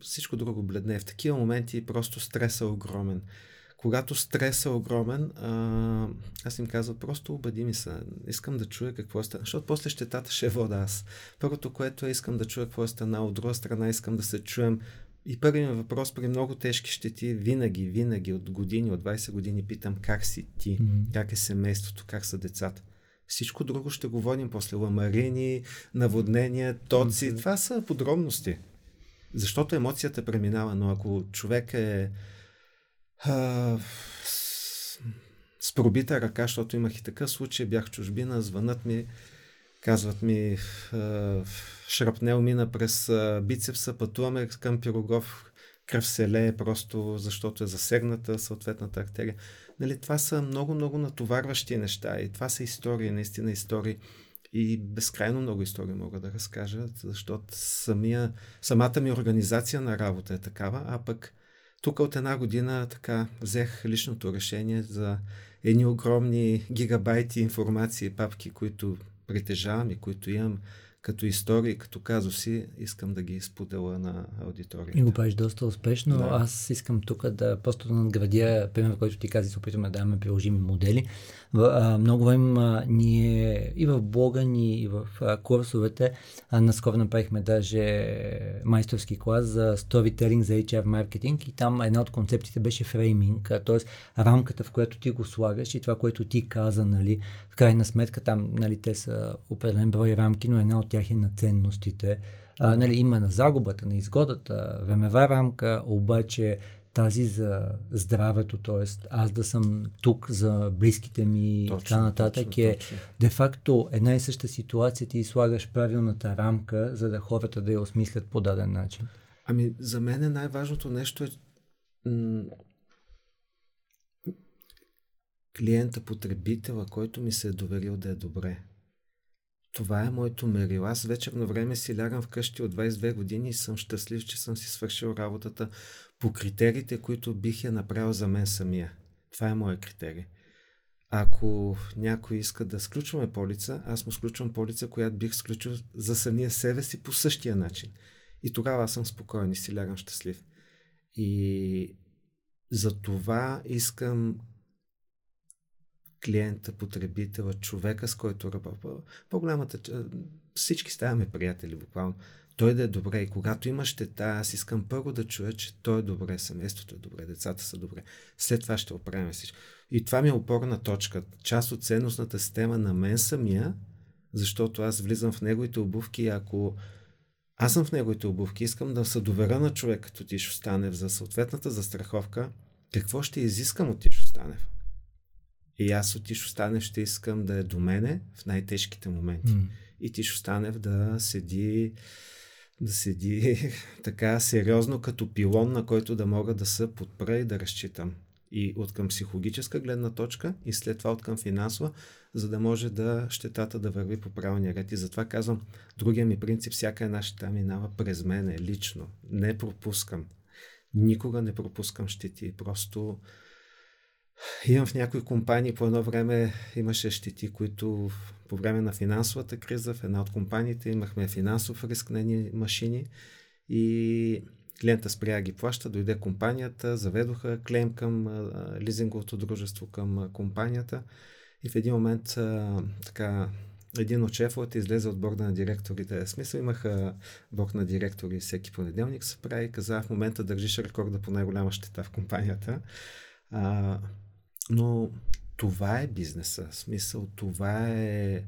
всичко друго бледне. В такива моменти просто стресът е огромен. Когато стресът е огромен, а, аз им казвам, просто обади ми се. Искам да чуя какво е стана. Защото после щетата ще е вода аз. Първото, което е, искам да чуя какво е стана. От друга страна, искам да се чуем и първият въпрос при много тежки щети, винаги, винаги от години, от 20 години питам как си ти, mm-hmm. как е семейството, как са децата. Всичко друго ще говорим после. Ламарини, наводнения, тоци. Mm-hmm. Това са подробности. Защото емоцията преминава, но ако човек е а, с, с пробита ръка, защото имах и такъв случай, бях чужбина, звънат ми, казват ми шрапнел мина през бицепса, пътуваме към Пирогов, кръв се лее просто защото е засегната съответната артерия. Нали, това са много, много натоварващи неща и това са истории, наистина истории. И безкрайно много истории мога да разкажа, защото самия, самата ми организация на работа е такава, а пък тук от една година така взех личното решение за едни огромни гигабайти информации, папки, които притежавам и които имам като истории, като казуси, искам да ги споделя на аудиторията. И го правиш доста успешно. Да. Аз искам тук да просто да надградя пример, който ти каза, се опитваме да даваме приложими модели. В, а, много време ние и в блога ни, и в а, курсовете, а, наскоро направихме даже майсторски клас за storytelling за HR маркетинг и там една от концепциите беше фрейминг, т.е. рамката, в която ти го слагаш и това, което ти каза, нали, в крайна сметка там, нали, те са определен брой рамки, но една от тях е на ценностите. А, нали, има на загубата, на изгодата, времева рамка, обаче тази за здравето, т.е. аз да съм тук за близките ми и така нататък точно, е точно. де-факто една и съща ситуация ти слагаш правилната рамка, за да хората да я осмислят по даден начин. Ами за мен е най-важното нещо е клиента, потребителя, който ми се е доверил да е добре. Това е моето мерило. Аз вечерно време си лягам вкъщи от 22 години и съм щастлив, че съм си свършил работата по критериите, които бих я направил за мен самия. Това е моят критерий. Ако някой иска да сключваме полица, аз му сключвам полица, която бих сключил за самия себе си по същия начин. И тогава аз съм спокоен и си лягам щастлив. И за това искам клиента, потребителя, човека, с който работя. По-голямата, всички ставаме приятели, буквално. Той да е добре. И когато има щета, аз искам първо да чуя, че той е добре, семейството е добре, децата са добре. След това ще оправим всичко. И това ми е опорна точка. Част от ценностната система на мен самия, защото аз влизам в неговите обувки, ако аз съм в неговите обувки, искам да се доверя на човек като Тишо Станев за съответната застраховка, какво ще изискам от Тишо Станев? И аз от Тишо Станев ще искам да е до мене в най-тежките моменти. Mm. И Тишо Станев да седи да седи така сериозно като пилон, на който да мога да се подпра и да разчитам. И от към психологическа гледна точка и след това от към финансова, за да може да щетата да върви по правилния ред. И затова казвам, другия ми принцип, всяка една щета минава през мене, лично. Не пропускам. Никога не пропускам щети. Просто Имам в някои компании по едно време имаше щети, които по време на финансовата криза в една от компаниите имахме финансов риск на едни машини и клиента спря ги плаща, дойде компанията, заведоха клейм към а, лизинговото дружество към а, компанията и в един момент а, така един от шефовете излезе от борда на директорите. Смисъл имаха борд на директори всеки понеделник се прави и каза в момента държиш рекорда по най-голяма щета в компанията. А, но това е бизнеса. Смисъл, това е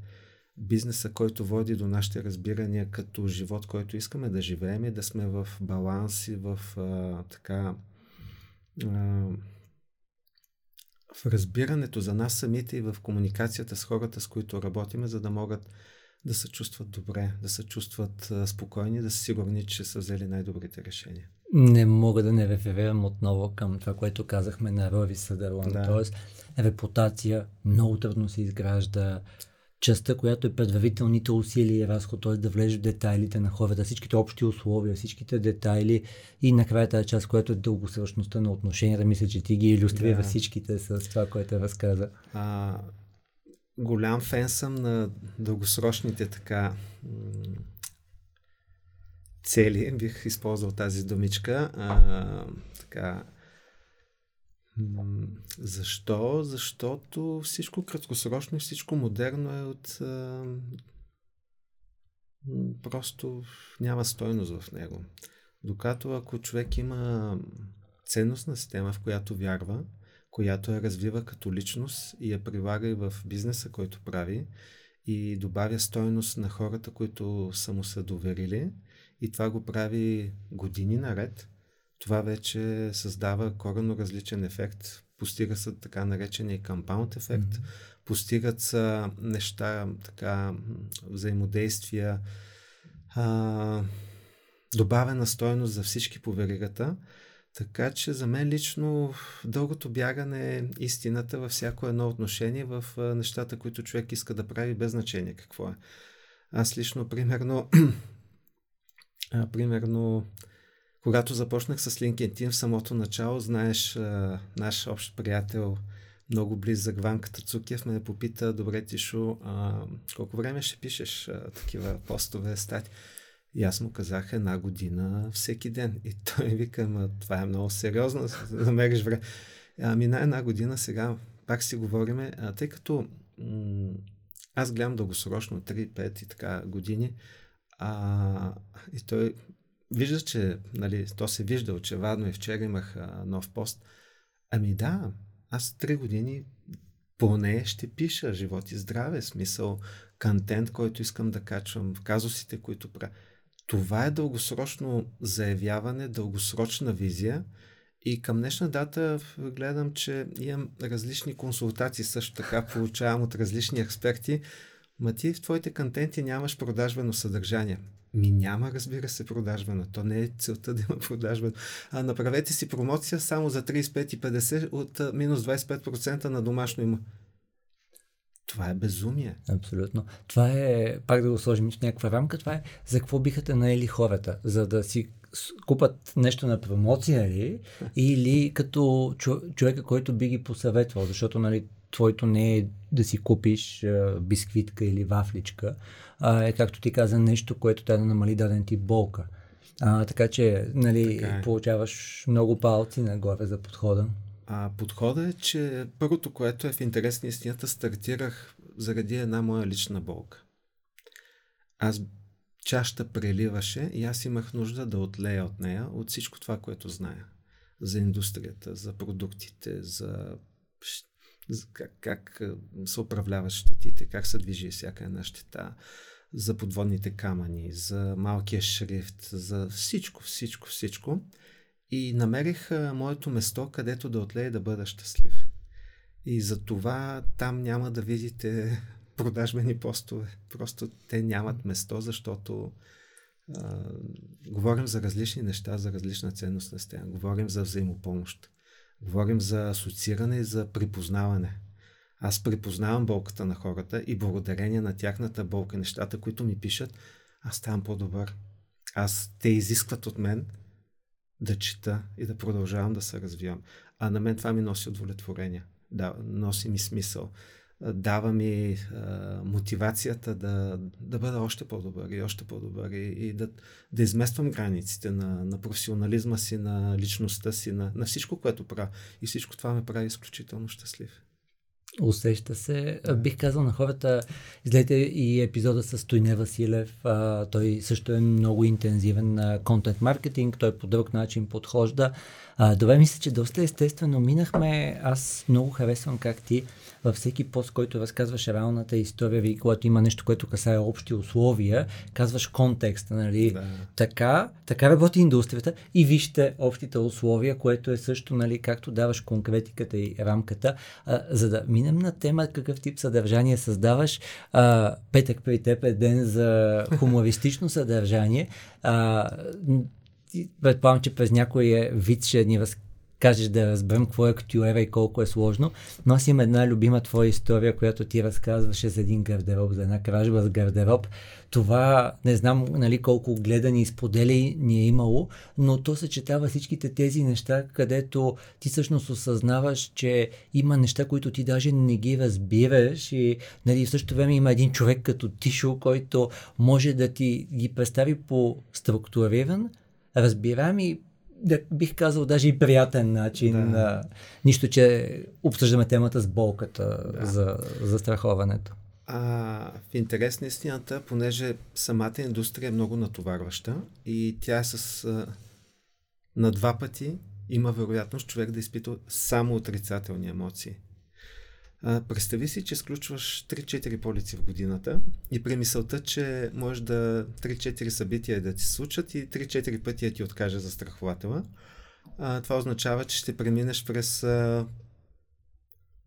бизнеса, който води до нашите разбирания като живот, който искаме да живеем и да сме в баланс и в а, така а, в разбирането за нас самите и в комуникацията с хората, с които работиме, за да могат да се чувстват добре, да се чувстват спокойни, да са сигурни, че са взели най-добрите решения. Не мога да не реферирам отново към това, което казахме на Рови Съдърланд. Да. Тоест, репутация много трудно се изгражда. Частта, която е предварителните усилия и разход, т.е. да влезеш в детайлите на хората, всичките общи условия, всичките детайли и накрая тази част, която е дългосрочността на отношенията. Мисля, че ти ги иллюстрира да. всичките с това, което разказа. А, голям фен съм на дългосрочните така цели, бих използвал тази думичка. А, така, защо? Защото всичко краткосрочно и всичко модерно е от. А, просто няма стойност в него. Докато ако човек има ценностна система, в която вярва, която я развива като личност и я прилага и в бизнеса, който прави, и добавя стойност на хората, които са му се доверили, и това го прави години наред, това вече създава коренно различен ефект. Постига се така наречения компаунд ефект, mm-hmm. постигат се неща, така, взаимодействия, а, добавена стоеност за всички по веригата. Така че за мен лично дългото бягане е истината във всяко едно отношение в нещата, които човек иска да прави без значение какво е. Аз лично, примерно, а, примерно, когато започнах с LinkedIn в самото начало, знаеш, а, наш общ приятел, много близък Ванка Тацукев, ме попита, добре Тишо, а, колко време ще пишеш а, такива постове, стати? И аз му казах една година всеки ден. И той вика, ма това е много сериозно, да намериш време. Мина една година сега, пак си говориме, а, тъй като м- аз гледам дългосрочно, 3-5 и така години, а, и той вижда, че нали, то се вижда очевадно и вчера имах а, нов пост. Ами да, аз три години поне ще пиша живот и здраве, смисъл, контент, който искам да качвам, казусите, които правя. Това е дългосрочно заявяване, дългосрочна визия И към днешна дата гледам, че имам различни консултации, също така получавам от различни експерти. Ма ти в твоите контенти нямаш продажбено съдържание. Ми няма, разбира се, продажбено. То не е целта да има продажбено. А направете си промоция само за 35 и 50 от минус 25% на домашно има. Това е безумие. Абсолютно. Това е, пак да го сложим в някаква рамка, това е за какво биха те наели хората? За да си купат нещо на промоция ли? Или като човека, който би ги посъветвал? Защото, нали, твоето не е да си купиш а, бисквитка или вафличка, а е, както ти каза, нещо, което трябва да намали даден тип болка. А, така че, нали, така е. получаваш много палци нагоре за подхода. А подхода е, че първото, което е в интерес на истината, стартирах заради една моя лична болка. Аз чашата преливаше и аз имах нужда да отлея от нея, от всичко това, което зная. За индустрията, за продуктите, за, за как, как се управляват щетите, как се движи всяка една щета, за подводните камъни, за малкия шрифт, за всичко, всичко, всичко. И намерих а, моето место, където да отлея да бъда щастлив. И за това там няма да видите продажбени постове. Просто те нямат место, защото а, говорим за различни неща, за различна ценност на стена. Говорим за взаимопомощ. Говорим за асоцииране и за припознаване. Аз припознавам болката на хората и благодарение на тяхната болка, нещата, които ми пишат, аз ставам по-добър. Аз те изискват от мен да чета и да продължавам да се развивам. А на мен това ми носи удовлетворение. Да, носи ми смисъл. Дава ми а, мотивацията да, да бъда още по-добър и още по-добър и, и да, да измествам границите на, на професионализма си, на личността си, на, на всичко, което правя. И всичко това ме прави изключително щастлив. Усеща се. Бих казал на хората, изгледайте и епизода с Тойне Василев. А, той също е много интензивен на контент маркетинг. Той по друг начин подхожда. А, добре, мисля, че доста естествено минахме. Аз много харесвам как ти във всеки пост, който разказваш реалната история ви, когато има нещо, което касае общи условия, казваш контекста, нали? Да. Така, така работи индустрията и вижте общите условия, което е също, нали, както даваш конкретиката и рамката, а, за да минем на тема какъв тип съдържание създаваш. А, петък при теб е ден за хумористично съдържание. А, предполагам, че през някой е вид ще ни разкажеш кажеш да разберем какво е актюера и колко е сложно, но аз имам една любима твоя история, която ти разказваше за един гардероб, за една кражба с гардероб. Това не знам нали, колко гледани и сподели ни е имало, но то съчетава всичките тези неща, където ти всъщност осъзнаваш, че има неща, които ти даже не ги разбираш и нали, в същото време има един човек като Тишо, който може да ти ги представи по структуриран, разбираем и да, бих казал, даже и приятен начин. Да. нищо, че обсъждаме темата с болката да. за, за страховането. А, в интерес на истината, понеже самата индустрия е много натоварваща и тя е с а, на два пъти има вероятност човек да изпитва само отрицателни емоции. Представи си, че сключваш 3-4 полици в годината и при мисълта, че може да 3-4 събития да ти случат и 3-4 пъти ти откаже за страхователя. А, това означава, че ще преминеш през а,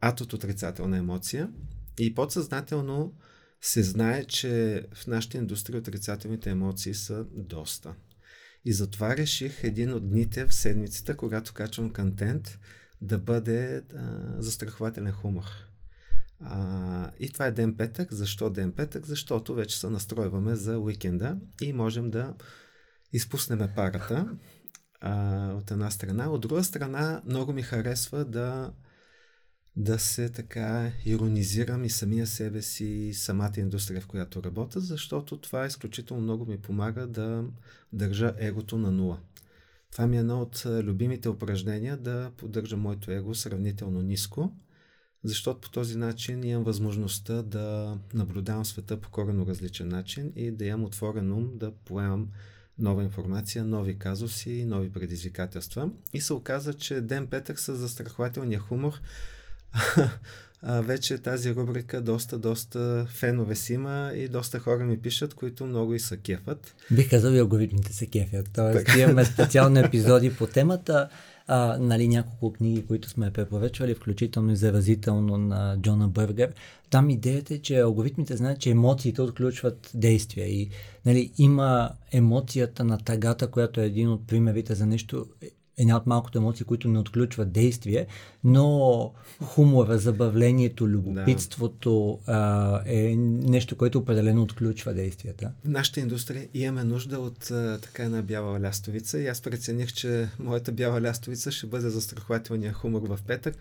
ад от отрицателна емоция и подсъзнателно се знае, че в нашата индустрия отрицателните емоции са доста. И затова реших един от дните в седмицата, когато качвам контент, да бъде а, застрахователен хумор. А, и това е ден петък. Защо ден петък? Защото вече се настройваме за уикенда и можем да изпуснем парата а, от една страна. От друга страна, много ми харесва да да се така иронизирам и самия себе си, и самата индустрия, в която работя, защото това изключително много ми помага да държа егото на нула. Това ми е едно от любимите упражнения да поддържа моето его сравнително ниско защото по този начин имам възможността да наблюдавам света по корено различен начин и да имам отворен ум да поемам нова информация, нови казуси, нови предизвикателства. И се оказа, че Ден Петър с застрахователния хумор вече тази рубрика доста, доста фенове си има и доста хора ми пишат, които много и са кефът. Бих казал и алгоритмите се кефят. Тоест, имаме специални епизоди по темата. А, нали, няколко книги, които сме препоръчвали, включително и заразително на Джона Бъргер. Там идеята е, че алгоритмите знаят, че емоциите отключват действия и нали, има емоцията на тагата, която е един от примерите за нещо една от малкото емоции, които не отключват действие, но хумора, забавлението, любопитството а, е нещо, което определено отключва действията. В нашата индустрия имаме нужда от така една бяла лястовица и аз прецених, че моята бяла лястовица ще бъде застрахователния хумор в петък,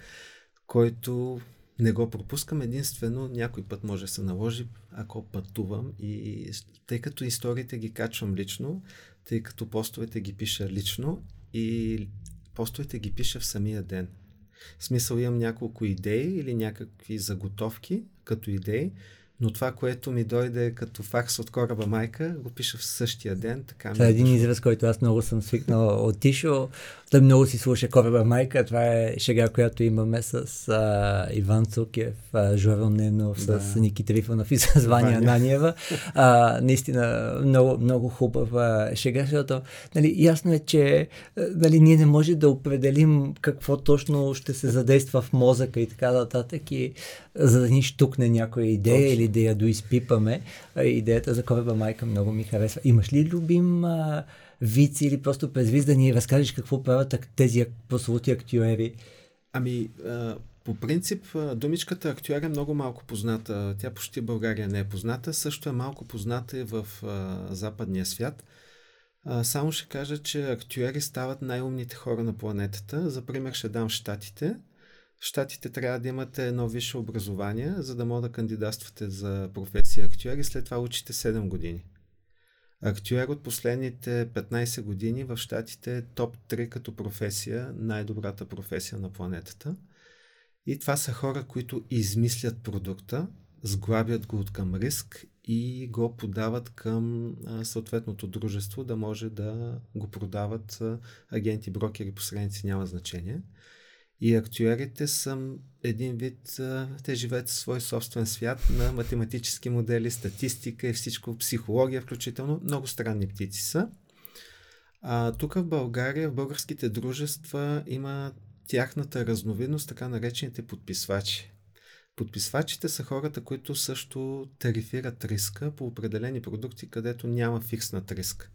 който не го пропускам. Единствено, някой път може да се наложи, ако пътувам и тъй като историите ги качвам лично, тъй като постовете ги пиша лично и постовете ги пиша в самия ден. В смисъл имам няколко идеи или някакви заготовки като идеи, но това, което ми дойде като факс от кораба майка, го пиша в същия ден. Така това е един израз, който аз много съм свикнал от Тишо. Той много си слуша кораба майка. Това е шега, която имаме с а, Иван Цукев, а, Ненов, да. с Ники Трифонов и с Ваня Ананиева. А, наистина много, много хубава шега, защото нали, ясно е, че нали, ние не можем да определим какво точно ще се задейства в мозъка и така нататък. И за да ни штукне някоя идея Точно. или да я доизпипаме. Идеята за кораба майка много ми харесва. Имаш ли любим а, вици или просто през да ни разкажеш какво правят тези прослути актюери? Ами, а, по принцип, думичката актюер е много малко позната. Тя почти в България не е позната. Също е малко позната и в а, западния свят. А, само ще кажа, че актюери стават най-умните хора на планетата. За пример ще дам Штатите. Штатите трябва да имате едно висше образование, за да мога да кандидатствате за професия актюер и след това учите 7 години. Актюер от последните 15 години в Штатите е топ 3 като професия, най-добрата професия на планетата. И това са хора, които измислят продукта, сглабят го от към риск и го подават към съответното дружество, да може да го продават агенти, брокери, посредници, няма значение. И актюерите са един вид, те живеят в свой собствен свят на математически модели, статистика и всичко, психология включително. Много странни птици са. А, тук в България, в българските дружества има тяхната разновидност, така наречените подписвачи. Подписвачите са хората, които също тарифират риска по определени продукти, където няма фикснат риск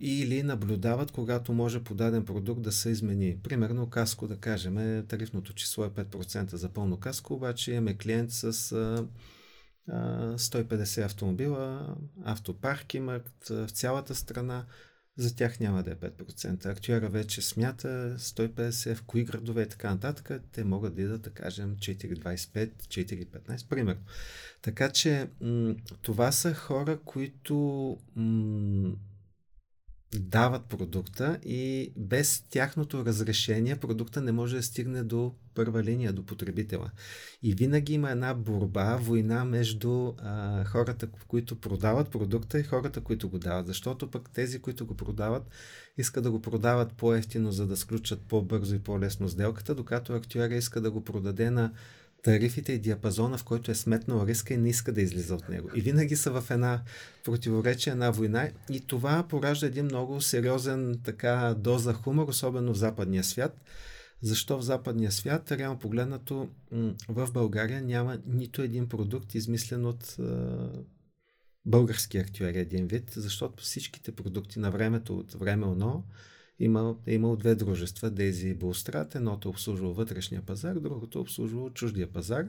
или наблюдават, когато може подаден продукт да се измени. Примерно каско, да кажем, тарифното число е 5% за пълно каско, обаче имаме клиент с а, а, 150 автомобила, автопарк имат в цялата страна, за тях няма да е 5%. Актюера вече смята 150 в кои градове и така нататък, те могат да идат, да кажем, 4,25, 4,15, примерно. Така че м- това са хора, които м- дават продукта и без тяхното разрешение продукта не може да стигне до първа линия, до потребителя. И винаги има една борба, война между а, хората, които продават продукта и хората, които го дават. Защото пък тези, които го продават, искат да го продават по-ефтино, за да сключат по-бързо и по-лесно сделката, докато актюера иска да го продаде на тарифите и диапазона, в който е сметнал риска и не иска да излиза от него. И винаги са в една противоречие, една война и това поражда един много сериозен така доза хумор, особено в западния свят. Защо в западния свят, реално погледнато, в България няма нито един продукт измислен от български актюери един вид, защото всичките продукти на времето от време ОНО има, е имал две дружества, Дези и Булстрат. Едното обслужва вътрешния пазар, другото обслужва чуждия пазар.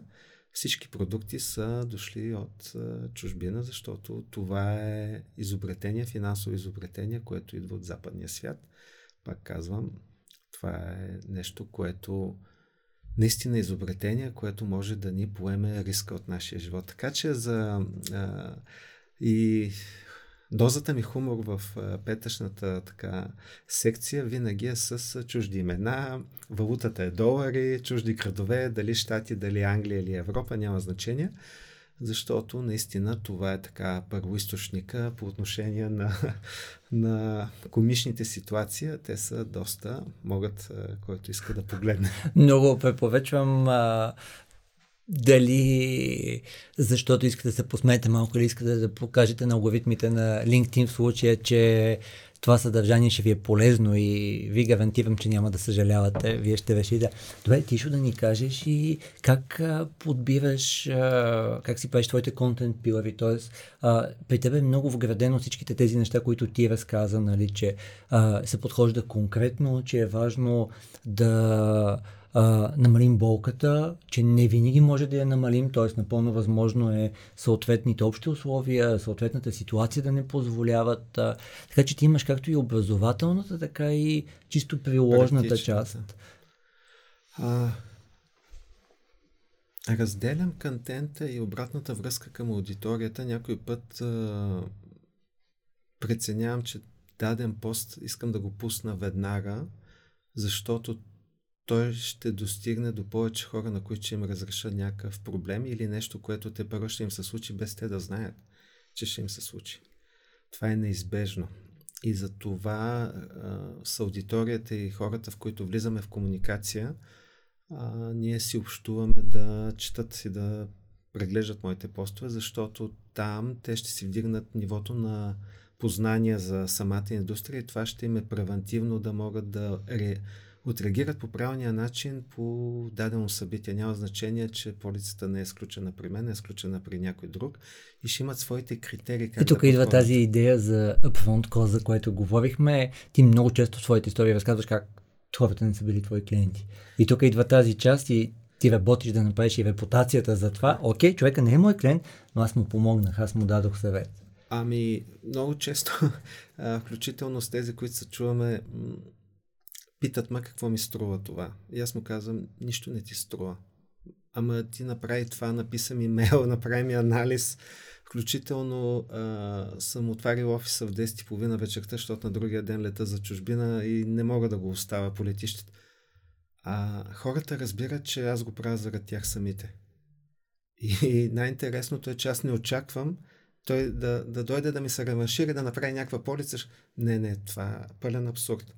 Всички продукти са дошли от чужбина, защото това е изобретение, финансово изобретение, което идва от западния свят. Пак казвам, това е нещо, което наистина е изобретение, което може да ни поеме риска от нашия живот. Така че за а, и Дозата ми хумор в петъчната така секция винаги е с чужди имена. Валутата е долари, чужди градове, дали Штати, дали Англия или Европа, няма значение. Защото наистина това е така първоисточника по отношение на, на комичните ситуации. Те са доста, могат, който иска да погледне. Много преповечвам дали защото искате да се посмеете малко или искате да покажете на алгоритмите на LinkedIn в случая, че това съдържание ще ви е полезно и ви гарантирам, че няма да съжалявате. Вие ще решите. Добре, ти ще да ни кажеш и как а, подбираш, как си правиш твоите контент пилари. А, при теб е много вградено всичките тези неща, които ти разказа, нали, че се подхожда конкретно, че е важно да а, намалим болката, че не винаги може да я намалим, т.е. напълно възможно е съответните общи условия, съответната ситуация да не позволяват. А, така че ти имаш както и образователната, така и чисто приложната част. А, разделям контента и обратната връзка към аудиторията. Някой път а, преценявам, че даден пост искам да го пусна веднага, защото той ще достигне до повече хора, на които ще им разреша някакъв проблем или нещо, което те първо ще им се случи, без те да знаят, че ще им се случи. Това е неизбежно. И за това а, с аудиторията и хората, в които влизаме в комуникация, а, ние си общуваме да четат и да преглеждат моите постове, защото там те ще си вдигнат нивото на познания за самата индустрия и това ще им е превентивно да могат да ре, отреагират по правилния начин по дадено събитие. Няма значение, че полицата не е изключена при мен, е изключена при някой друг и ще имат своите критерии. Как и тук да идва тази идея за upfront call, за което говорихме. Ти много често в своите истории разказваш как хората не са били твои клиенти. И тук идва тази част и ти работиш да направиш и репутацията за това. Окей, човека не е мой клиент, но аз му помогнах, аз му дадох съвет. Ами, много често, включително с тези, които се чуваме, питат ма какво ми струва това. И аз му казвам, нищо не ти струва. Ама ти направи това, написа ми мейл, направи ми анализ. Включително а, съм отварил офиса в 10.30 вечерта, защото на другия ден лета за чужбина и не мога да го оставя по летището. А хората разбират, че аз го правя заради тях самите. И най-интересното е, че аз не очаквам той да, да дойде да ми се реваншира, да направи някаква полица. Не, не, това е пълен абсурд.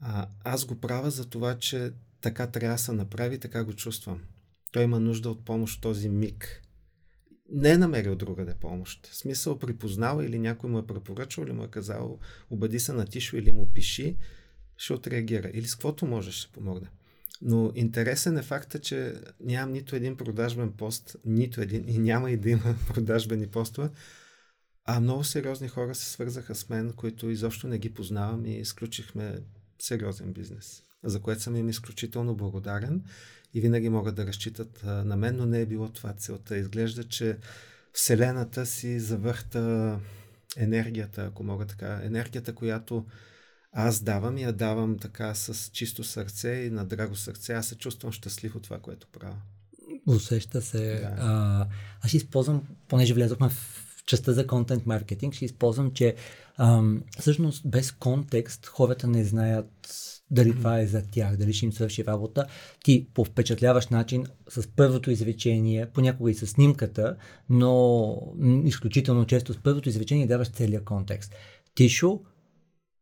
А, аз го правя за това, че така трябва да се направи, така го чувствам. Той има нужда от помощ този миг. Не е намерил другаде помощ. В смисъл припознава или някой му е препоръчал или му е казал обади се на Тишо или му пиши, ще отреагира. Или с каквото можеш ще помогне. Но интересен е факта, че нямам нито един продажбен пост, нито един и няма и да има продажбени постове, а много сериозни хора се свързаха с мен, които изобщо не ги познавам и изключихме сериозен бизнес, за което съм им изключително благодарен и винаги могат да разчитат на мен, но не е било това целта. Изглежда, че Вселената си завърта енергията, ако мога така. Енергията, която аз давам и я давам така с чисто сърце и на драго сърце. Аз се чувствам щастлив от това, което правя. Усеща се. Да. А, аз ще използвам, понеже влезохме в частта за контент маркетинг, ще използвам, че ам, всъщност без контекст хората не знаят дали това е за тях, дали ще им свърши работа. Ти по впечатляващ начин с първото изречение, понякога и с снимката, но изключително често с първото изречение даваш целият контекст. Тишо,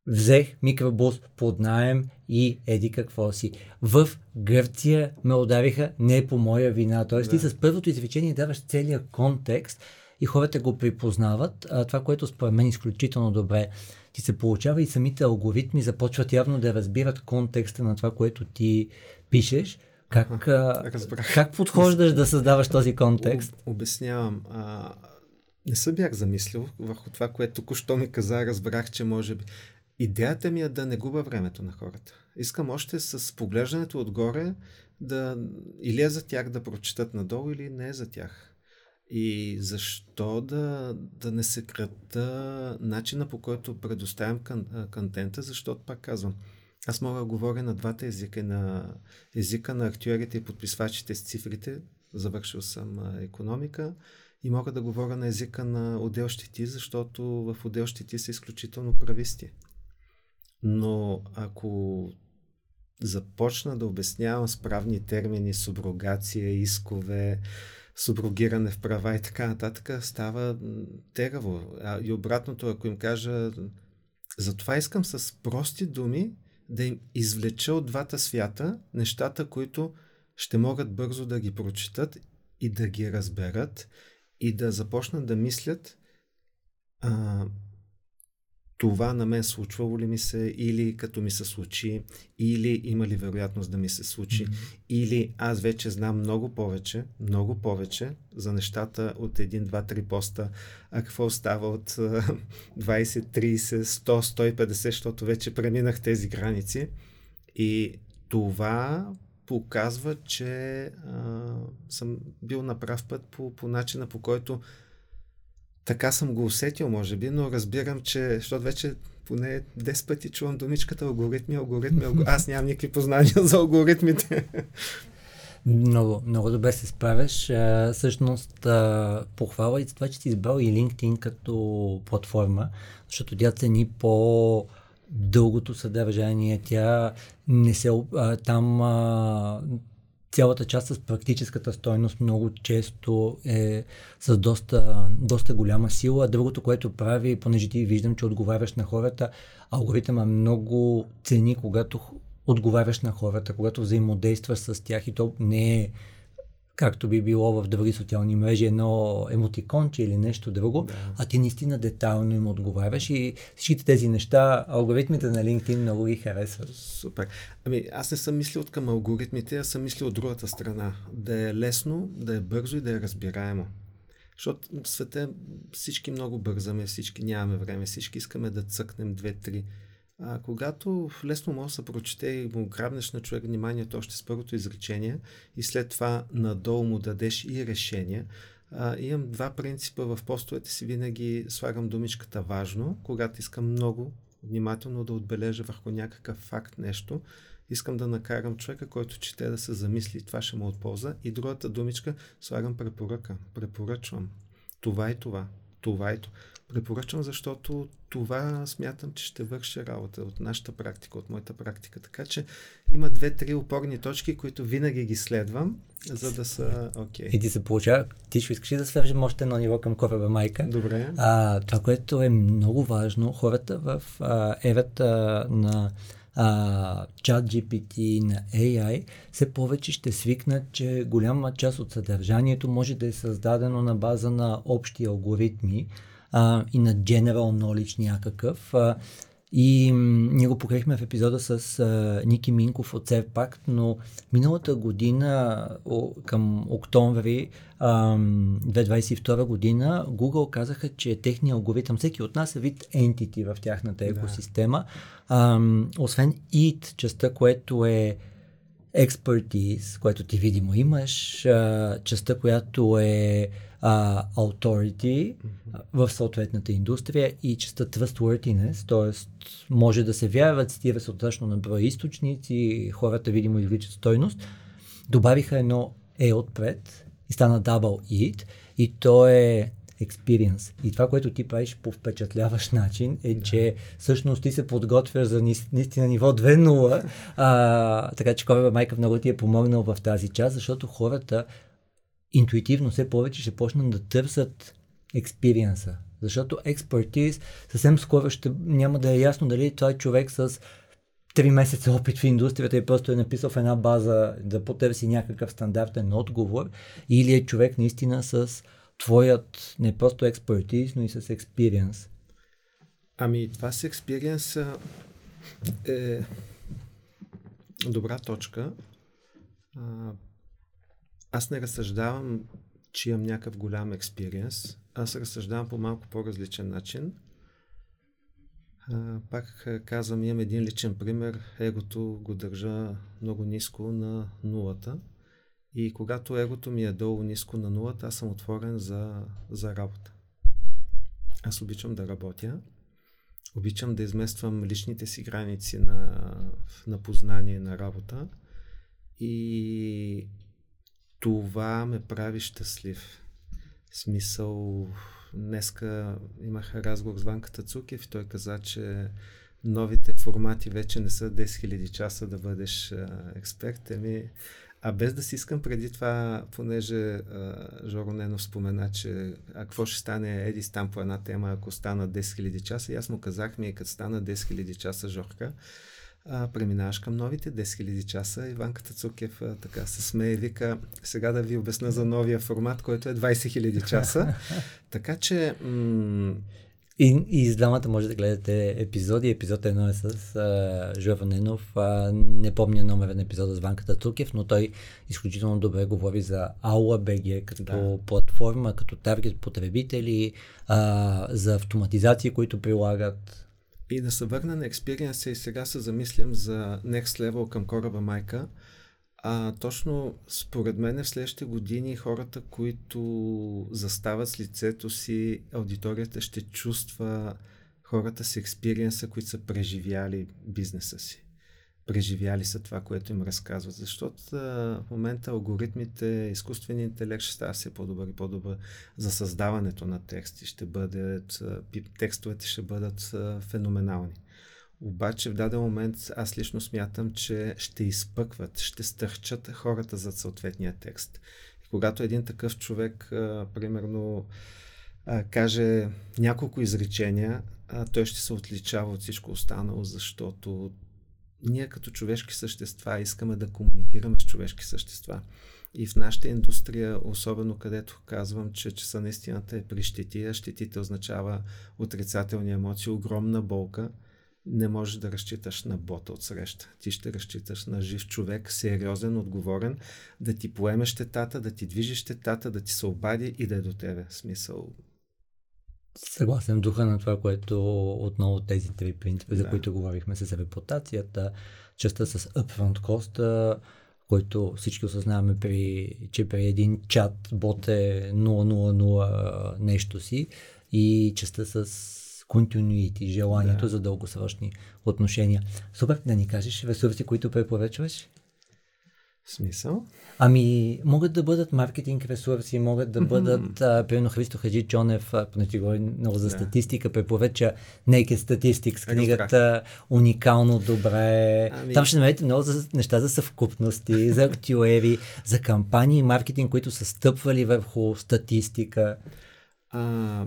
взех микробус под найем и еди какво си. В Гърция ме удариха не по моя вина. Тоест да. ти с първото изречение даваш целият контекст и хората го припознават. А, това, което според мен е изключително добре ти се получава и самите алгоритми започват явно да разбират контекста на това, което ти пишеш. Как, а, как подхождаш да създаваш този контекст? Обяснявам. А, не съм бях замислил върху това, което току-що ми каза, разбрах, че може би. Идеята ми е да не губа времето на хората. Искам още с поглеждането отгоре да или е за тях да прочитат надолу, или не е за тях. И защо да, да не се крата начина по който предоставям кон, контента, защото пак казвам, аз мога да говоря на двата езика, на езика на актьорите и подписвачите с цифрите, завършил съм економика, и мога да говоря на езика на отдел щети, защото в отдел щети са изключително прависти. Но ако започна да обяснявам с правни термини, суброгация, искове, суброгиране в права и така нататък, става тегаво. А, и обратното, ако им кажа, затова искам с прости думи да им извлеча от двата свята нещата, които ще могат бързо да ги прочитат и да ги разберат и да започнат да мислят а, това на мен случвало ли ми се, или като ми се случи, или има ли вероятност да ми се случи, mm-hmm. или аз вече знам много повече, много повече за нещата от един, два, три поста, а какво става от 20, 30, 100, 150, защото вече преминах тези граници. И това показва, че а, съм бил на прав път по, по начина по който така съм го усетил, може би, но разбирам, че, защото вече поне 10 пъти чувам думичката алгоритми, алгоритми, алгоритми. Аз нямам никакви познания за алгоритмите. Много, много добре се справяш. А, всъщност, а, похвала и за това, че си избрал и LinkedIn като платформа, защото тя цени по дългото съдържание. Тя не се... А, там а, цялата част с практическата стойност много често е с доста, доста голяма сила. Другото, което прави, понеже ти виждам, че отговаряш на хората, алгоритъма много цени, когато отговаряш на хората, когато взаимодействаш с тях и то не е както би било в други социални мрежи, едно емотиконче или нещо друго, да. а ти наистина детайлно им отговаряш и всичките тези неща, алгоритмите на LinkedIn много ги харесват. Супер. Ами аз не съм мислил към алгоритмите, аз съм мислил от другата страна. Да е лесно, да е бързо и да е разбираемо. Защото в света всички много бързаме, всички нямаме време, всички искаме да цъкнем две-три а, когато лесно може да се прочете и му грабнеш на човек вниманието още с първото изречение и след това надолу му дадеш и решение, а, имам два принципа в постовете си. Винаги слагам думичката важно, когато искам много внимателно да отбележа върху някакъв факт нещо. Искам да накарам човека, който чете да се замисли, това ще му от полза. И другата думичка слагам препоръка. Препоръчвам. Това и това. Това това. Препоръчвам, защото това смятам, че ще върши работа от нашата практика, от моята практика. Така че има две-три опорни точки, които винаги ги следвам, за да са окей. Okay. И ти се получава, ти ще искаш да свържем още едно ниво към кореба майка. Добре. А, това, което е много важно, хората в а, ерата на а, чат GPT, на AI, все повече ще свикнат, че голяма част от съдържанието може да е създадено на база на общи алгоритми, а, и на general knowledge някакъв. А, и ние го покрихме в епизода с а, Ники Минков от Серпакт, но миналата година, о, към октомври а, 2022 година, Google казаха, че техният алгоритъм, всеки от нас е вид entity в тяхната екосистема. Да. А, освен IT, частта, което е expertise, което ти видимо имаш, а, частта, която е а, authority mm-hmm. в съответната индустрия и частта trustworthiness, т.е. може да се вярва, цитира се точно на брой източници, хората видимо извличат стойност. Добавиха едно E отпред и стана double it и то е experience. И това, което ти правиш по впечатляващ начин е, че всъщност ти се подготвяш за наистина ниво 2.0. А, така че Кореба Майка много ти е помогнал в тази част, защото хората интуитивно все повече ще почнат да търсят експириенса. Защото експертиз съвсем скоро ще няма да е ясно дали той е човек с три месеца опит в индустрията и просто е написал в една база да потърси някакъв стандартен отговор или е човек наистина с твоят не просто експертиз, но и с експириенс. Ами това с експириенс е добра точка. Аз не разсъждавам, че имам някакъв голям експириенс. Аз разсъждавам по малко по-различен начин. Пак казвам, имам един личен пример. Егото го държа много ниско на нулата. И когато егото ми е долу ниско на нулата, аз съм отворен за, за работа. Аз обичам да работя. Обичам да измествам личните си граници на, на познание на работа. И това ме прави щастлив. Смисъл, днеска имах разговор с Ванката Цукев и той каза, че новите формати вече не са 10 000 часа да бъдеш а, експерт. Ами, а без да си искам преди това, понеже а, Жоро Ненов спомена, че а какво ще стане Еди там по една тема, ако стана 10 000 часа, и аз му казах ми, като стана 10 000 часа, Жорка, а, преминаваш към новите 10 000 часа. Иванката Цукев а, така се смее и вика, сега да ви обясна за новия формат, който е 20 000 часа. така че м- И, и с двамата може да гледате епизоди. Епизод едно е с а, Ненов. А, не помня номера на епизода с Ванката Туркев, но той изключително добре говори за Аула БГ като да. платформа, като таргет потребители, а, за автоматизации, които прилагат. И да се върна на експириенса и сега се замислям за Next Level към кораба майка. А, точно според мен в следващите години хората, които застават с лицето си, аудиторията ще чувства хората с експириенса, които са преживяли бизнеса си. Преживяли са това, което им разказват. Защото а, в момента алгоритмите, изкуственият интелект ще става все по-добър и по-добър за създаването на тексти. Ще бъдат, текстовете ще бъдат феноменални. Обаче в даден момент аз лично смятам, че ще изпъкват, ще стърчат хората за съответния текст. И когато един такъв човек, а, примерно, а, каже няколко изречения, а, той ще се отличава от всичко останало, защото ние като човешки същества искаме да комуникираме с човешки същества. И в нашата индустрия, особено където казвам, че часа на истината е при щети, а щетите означава отрицателни емоции, огромна болка – не можеш да разчиташ на бота от среща. Ти ще разчиташ на жив човек, сериозен, отговорен, да ти поеме щетата, да ти движи щетата, да ти се обади и да е до тебе. Смисъл. Съгласен духа на това, което отново тези три принципи, да. за които говорихме с репутацията, частта с upfront cost, който всички осъзнаваме, при, че при един чат бот е 000 нещо си и частта с continuity, желанието да. за дългосрочни отношения. Супер, да ни кажеш ресурси, които препоръчваш? Смисъл? Ами, могат да бъдат маркетинг ресурси, могат да бъдат, mm-hmm. примерно Христо Хаджи Чонев, поне ти говори много за статистика, препоръча Naked Statistics, книгата уникално добре. Ами... Там ще намерите много за, неща за съвкупности, за актюери, за кампании, маркетинг, които са стъпвали върху статистика. А,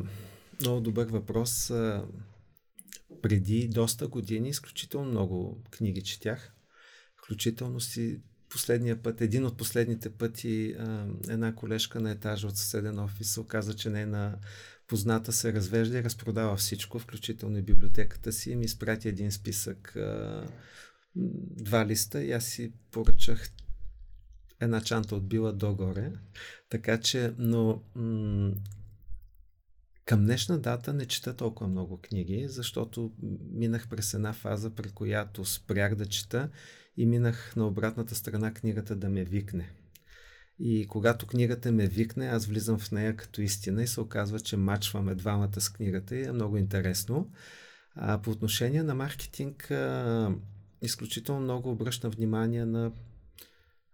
много добър въпрос. Преди доста години изключително много книги четях. Включително си последния път, един от последните пъти, една колежка на етажа от съседен офис оказа, че не е на позната се развежда и разпродава всичко, включително и библиотеката си ми изпрати един списък, два листа и аз си поръчах една чанта от била догоре. Така че, но м- към днешна дата не чета толкова много книги, защото минах през една фаза, при която спрях да чета и минах на обратната страна книгата да ме викне. И когато книгата ме викне, аз влизам в нея като истина и се оказва, че мачваме двамата с книгата и е много интересно. А по отношение на маркетинг, изключително много обръщам внимание на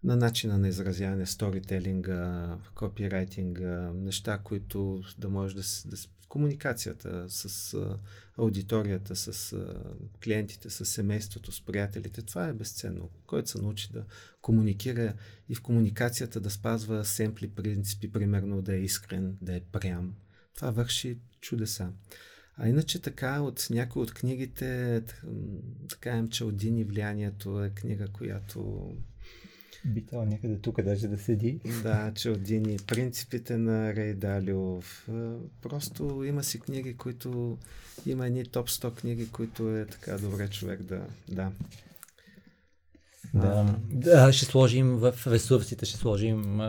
на начина на изразяване, сторителинга, копирайтинга, неща, които да може да, да комуникацията с а, аудиторията, с а, клиентите, с семейството, с приятелите, това е безценно. Който се научи да комуникира и в комуникацията да спазва семпли принципи, примерно да е искрен, да е прям, това върши чудеса. А иначе така, от някои от книгите, така им, че Одини влиянието е книга, която би трябвало някъде тук даже да седи. Да, Чалдини, принципите на Рей Далиов. Просто има си книги, които... Има едни топ 100 книги, които е така добре човек да... Да. Да, да, ще сложим в ресурсите, ще сложим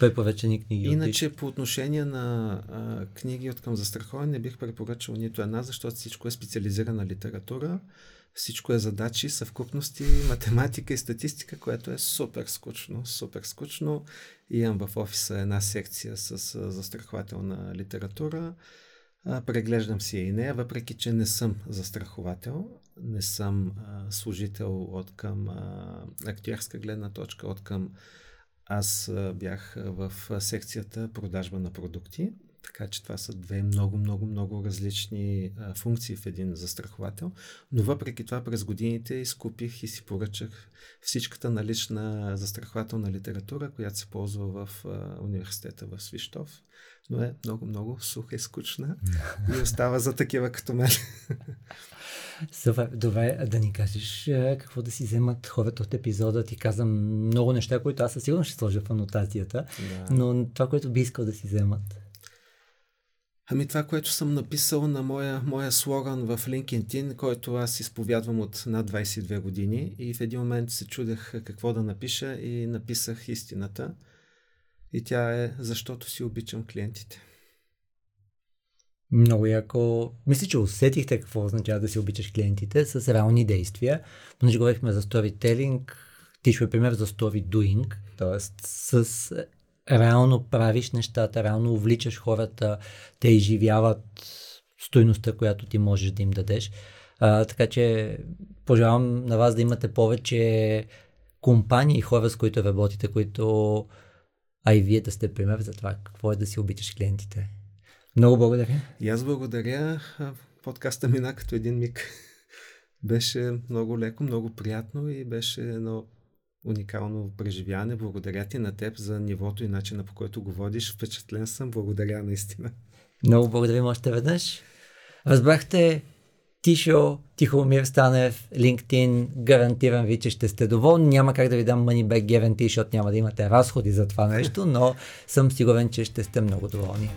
препоръчени книги. Иначе по отношение на а, книги от към застраховане не бих препоръчал нито една, защото всичко е специализирана литература. Всичко е задачи, съвкупности, математика и статистика, което е супер скучно, супер скучно. Имам в офиса една секция с застрахователна литература. Преглеждам си и нея, въпреки че не съм застраховател, не съм а, служител от към а, актьорска гледна точка, от към аз а, бях в секцията продажба на продукти така че това са две много, много, много различни а, функции в един застраховател. Но въпреки това през годините изкупих и си поръчах всичката налична застрахователна литература, която се ползва в а, университета в Свищов. Но е много, много суха и скучна и остава за такива като мен. Супер, добре, да ни кажеш какво да си вземат хората от епизода. Ти казвам много неща, които аз със сигурност ще сложа в анотацията, да. но това, което би искал да си вземат. Ами това, което съм написал на моя, моя слоган в LinkedIn, който аз изповядвам от над 22 години и в един момент се чудех какво да напиша и написах истината. И тя е защото си обичам клиентите. Много яко. Мисля, че усетихте какво означава да си обичаш клиентите с реални действия. Понеже говорихме за storytelling, ти ще пример за story doing, т.е. с реално правиш нещата, реално увличаш хората, те изживяват стойността, която ти можеш да им дадеш. А, така че пожелавам на вас да имате повече компании и хора, с които работите, които а и вие да сте пример за това какво е да си обичаш клиентите. Много благодаря. И аз благодаря. Подкаста мина като един миг. Беше много леко, много приятно и беше едно уникално преживяване. Благодаря ти на теб за нивото и начина по който го водиш. Впечатлен съм. Благодаря наистина. Много благодарим още веднъж. Разбрахте Тишо, Тихомир Станев, LinkedIn, гарантирам ви, че ще сте доволни. Няма как да ви дам money back guarantee, защото няма да имате разходи за това нещо, но съм сигурен, че ще сте много доволни.